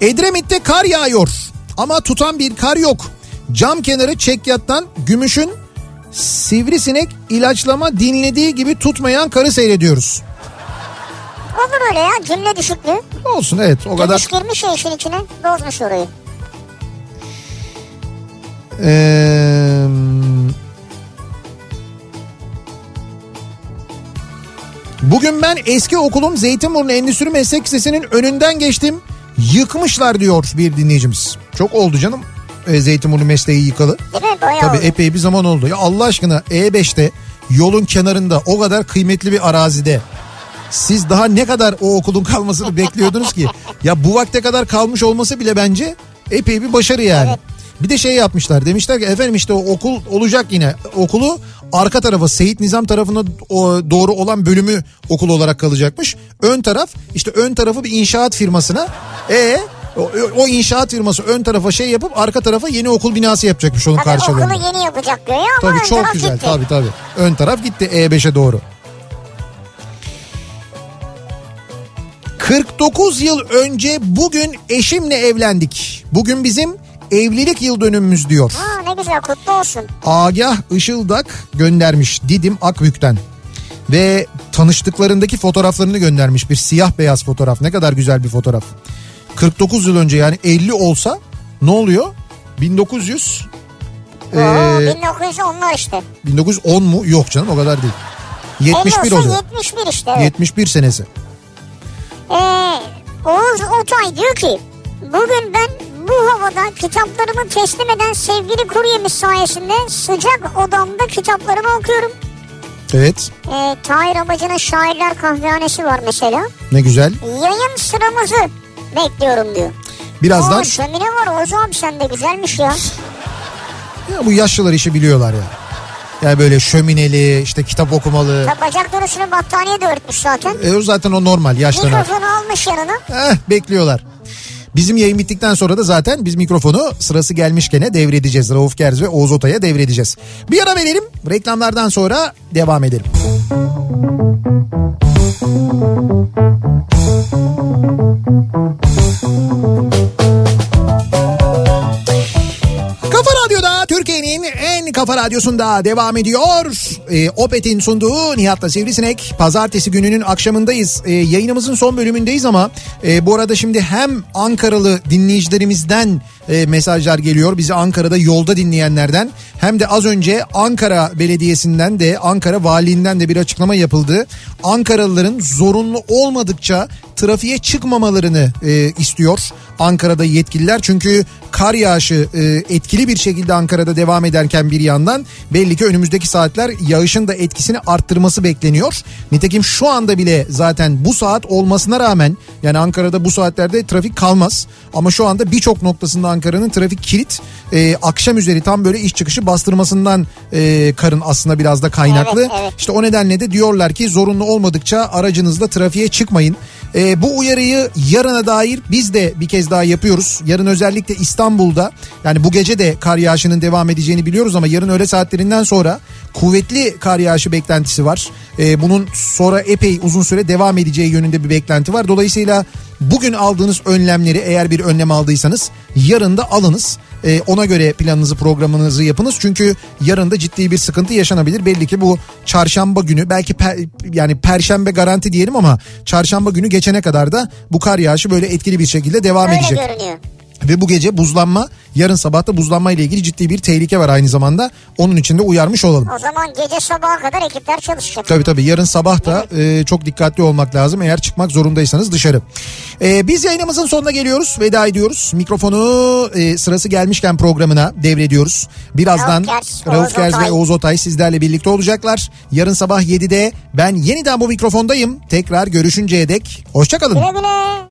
Edremit'te kar yağıyor ama tutan bir kar yok. Cam kenarı çekyattan gümüşün Sivrisinek ilaçlama dinlediği gibi tutmayan karı seyrediyoruz. Olur öyle ya cümle düşüklüğü. Olsun evet o kadar. Girmiş girmiş ya işin içine bozmuş orayı. Ee, bugün ben eski okulum Zeytinburnu Endüstri Meslek Lisesi'nin önünden geçtim. Yıkmışlar diyor bir dinleyicimiz. Çok oldu canım e, Zeytinburnu mesleği yıkalı. Bayağı Tabii oldu. epey bir zaman oldu. Ya Allah aşkına E5'te yolun kenarında o kadar kıymetli bir arazide siz daha ne kadar o okulun kalmasını bekliyordunuz ki? Ya bu vakte kadar kalmış olması bile bence epey bir başarı yani. Evet. Bir de şey yapmışlar demişler ki efendim işte o okul olacak yine okulu arka tarafa Seyit Nizam tarafına doğru olan bölümü okul olarak kalacakmış. Ön taraf işte ön tarafı bir inşaat firmasına e o, o inşaat firması ön tarafa şey yapıp arka tarafa yeni okul binası yapacakmış onun Tabii karşılığında. okulu yeni yapacak diyor ama Tabii çok güzel gitti. tabii tabii. Ön taraf gitti E5'e doğru. 49 yıl önce bugün eşimle evlendik. Bugün bizim evlilik yıl dönümümüz diyor. Ha ne güzel kutlu olsun. Agah Işıldak göndermiş Didim Akbük'ten. Ve tanıştıklarındaki fotoğraflarını göndermiş bir siyah beyaz fotoğraf. Ne kadar güzel bir fotoğraf. 49 yıl önce yani 50 olsa ne oluyor? 1900 Oo, ee, 1910'lar işte. 1910 mu? Yok canım o kadar değil. 50 71 olsa oluyor. 71 işte. Evet. 71 senesi. Ee, Oğuz Otay diyor ki bugün ben bu havada kitaplarımı teslim eden sevgili kuryemiz sayesinde sıcak odamda kitaplarımı okuyorum. Evet Ee, Tahir Amacı'nın Şairler Kahvehanesi var mesela. ne güzel. Yayın sıramızı bekliyorum diyor. Birazdan Aa, şömine var Oğuz abi sen de güzelmiş ya. ya bu yaşlılar işi biliyorlar ya. Yani böyle şömineli işte kitap okumalı. Ya bacakları üstüne battaniye de örtmüş zaten. E, o zaten o normal yaşlılar. Mikrofonu almış yanına. Eh, bekliyorlar. Bizim yayın bittikten sonra da zaten biz mikrofonu sırası gelmişkene devredeceğiz. Rauf Gerz ve Oğuz Otay'a devredeceğiz. Bir ara verelim. Reklamlardan sonra devam edelim. Kafa Türkiye'nin en kafa radyosunda devam ediyor. Ee, Opet'in sunduğu Nihat'la Sivrisinek. Pazartesi gününün akşamındayız. Ee, yayınımızın son bölümündeyiz ama e, bu arada şimdi hem Ankaralı dinleyicilerimizden e, mesajlar geliyor. Bizi Ankara'da yolda dinleyenlerden hem de az önce Ankara Belediyesi'nden de Ankara Valiliğinden de bir açıklama yapıldı. Ankaralıların zorunlu olmadıkça trafiğe çıkmamalarını e, istiyor Ankara'da yetkililer. Çünkü kar yağışı e, etkili bir şekilde Ankara'da devam ederken bir yandan belli ki önümüzdeki saatler yağışın da etkisini arttırması bekleniyor. Nitekim şu anda bile zaten bu saat olmasına rağmen yani Ankara'da bu saatlerde trafik kalmaz. Ama şu anda birçok noktasında Ankara'nın trafik kilit. E, akşam üzeri tam böyle iş çıkışı bastırmasından e, karın aslında biraz da kaynaklı. Evet, evet. İşte o nedenle de diyorlar ki zorunlu olmadıkça aracınızla trafiğe çıkmayın. Ee, bu uyarıyı yarına dair biz de bir kez daha yapıyoruz. Yarın özellikle İstanbul'da yani bu gece de kar yağışının devam edeceğini biliyoruz ama yarın öğle saatlerinden sonra kuvvetli kar yağışı beklentisi var. Ee, bunun sonra epey uzun süre devam edeceği yönünde bir beklenti var. Dolayısıyla bugün aldığınız önlemleri eğer bir önlem aldıysanız yarın da alınız. Ee, ona göre planınızı programınızı yapınız. Çünkü yarın da ciddi bir sıkıntı yaşanabilir. Belli ki bu çarşamba günü belki per- yani perşembe garanti diyelim ama çarşamba günü geçene kadar da bu kar yağışı böyle etkili bir şekilde devam Öyle edecek. görünüyor. Ve bu gece buzlanma yarın sabahta buzlanma ile ilgili ciddi bir tehlike var aynı zamanda. Onun için de uyarmış olalım. O zaman gece sabaha kadar ekipler çalışacak. Tabii tabii yarın sabah da e, çok dikkatli olmak lazım eğer çıkmak zorundaysanız dışarı. E, biz yayınımızın sonuna geliyoruz veda ediyoruz. Mikrofonu e, sırası gelmişken programına devrediyoruz. Birazdan Rauf Gers, Rauf Oğuz Gers ve. Oğuz Otay sizlerle birlikte olacaklar. Yarın sabah 7'de ben yeniden bu mikrofondayım. Tekrar görüşünceye dek hoşçakalın. Güle güle.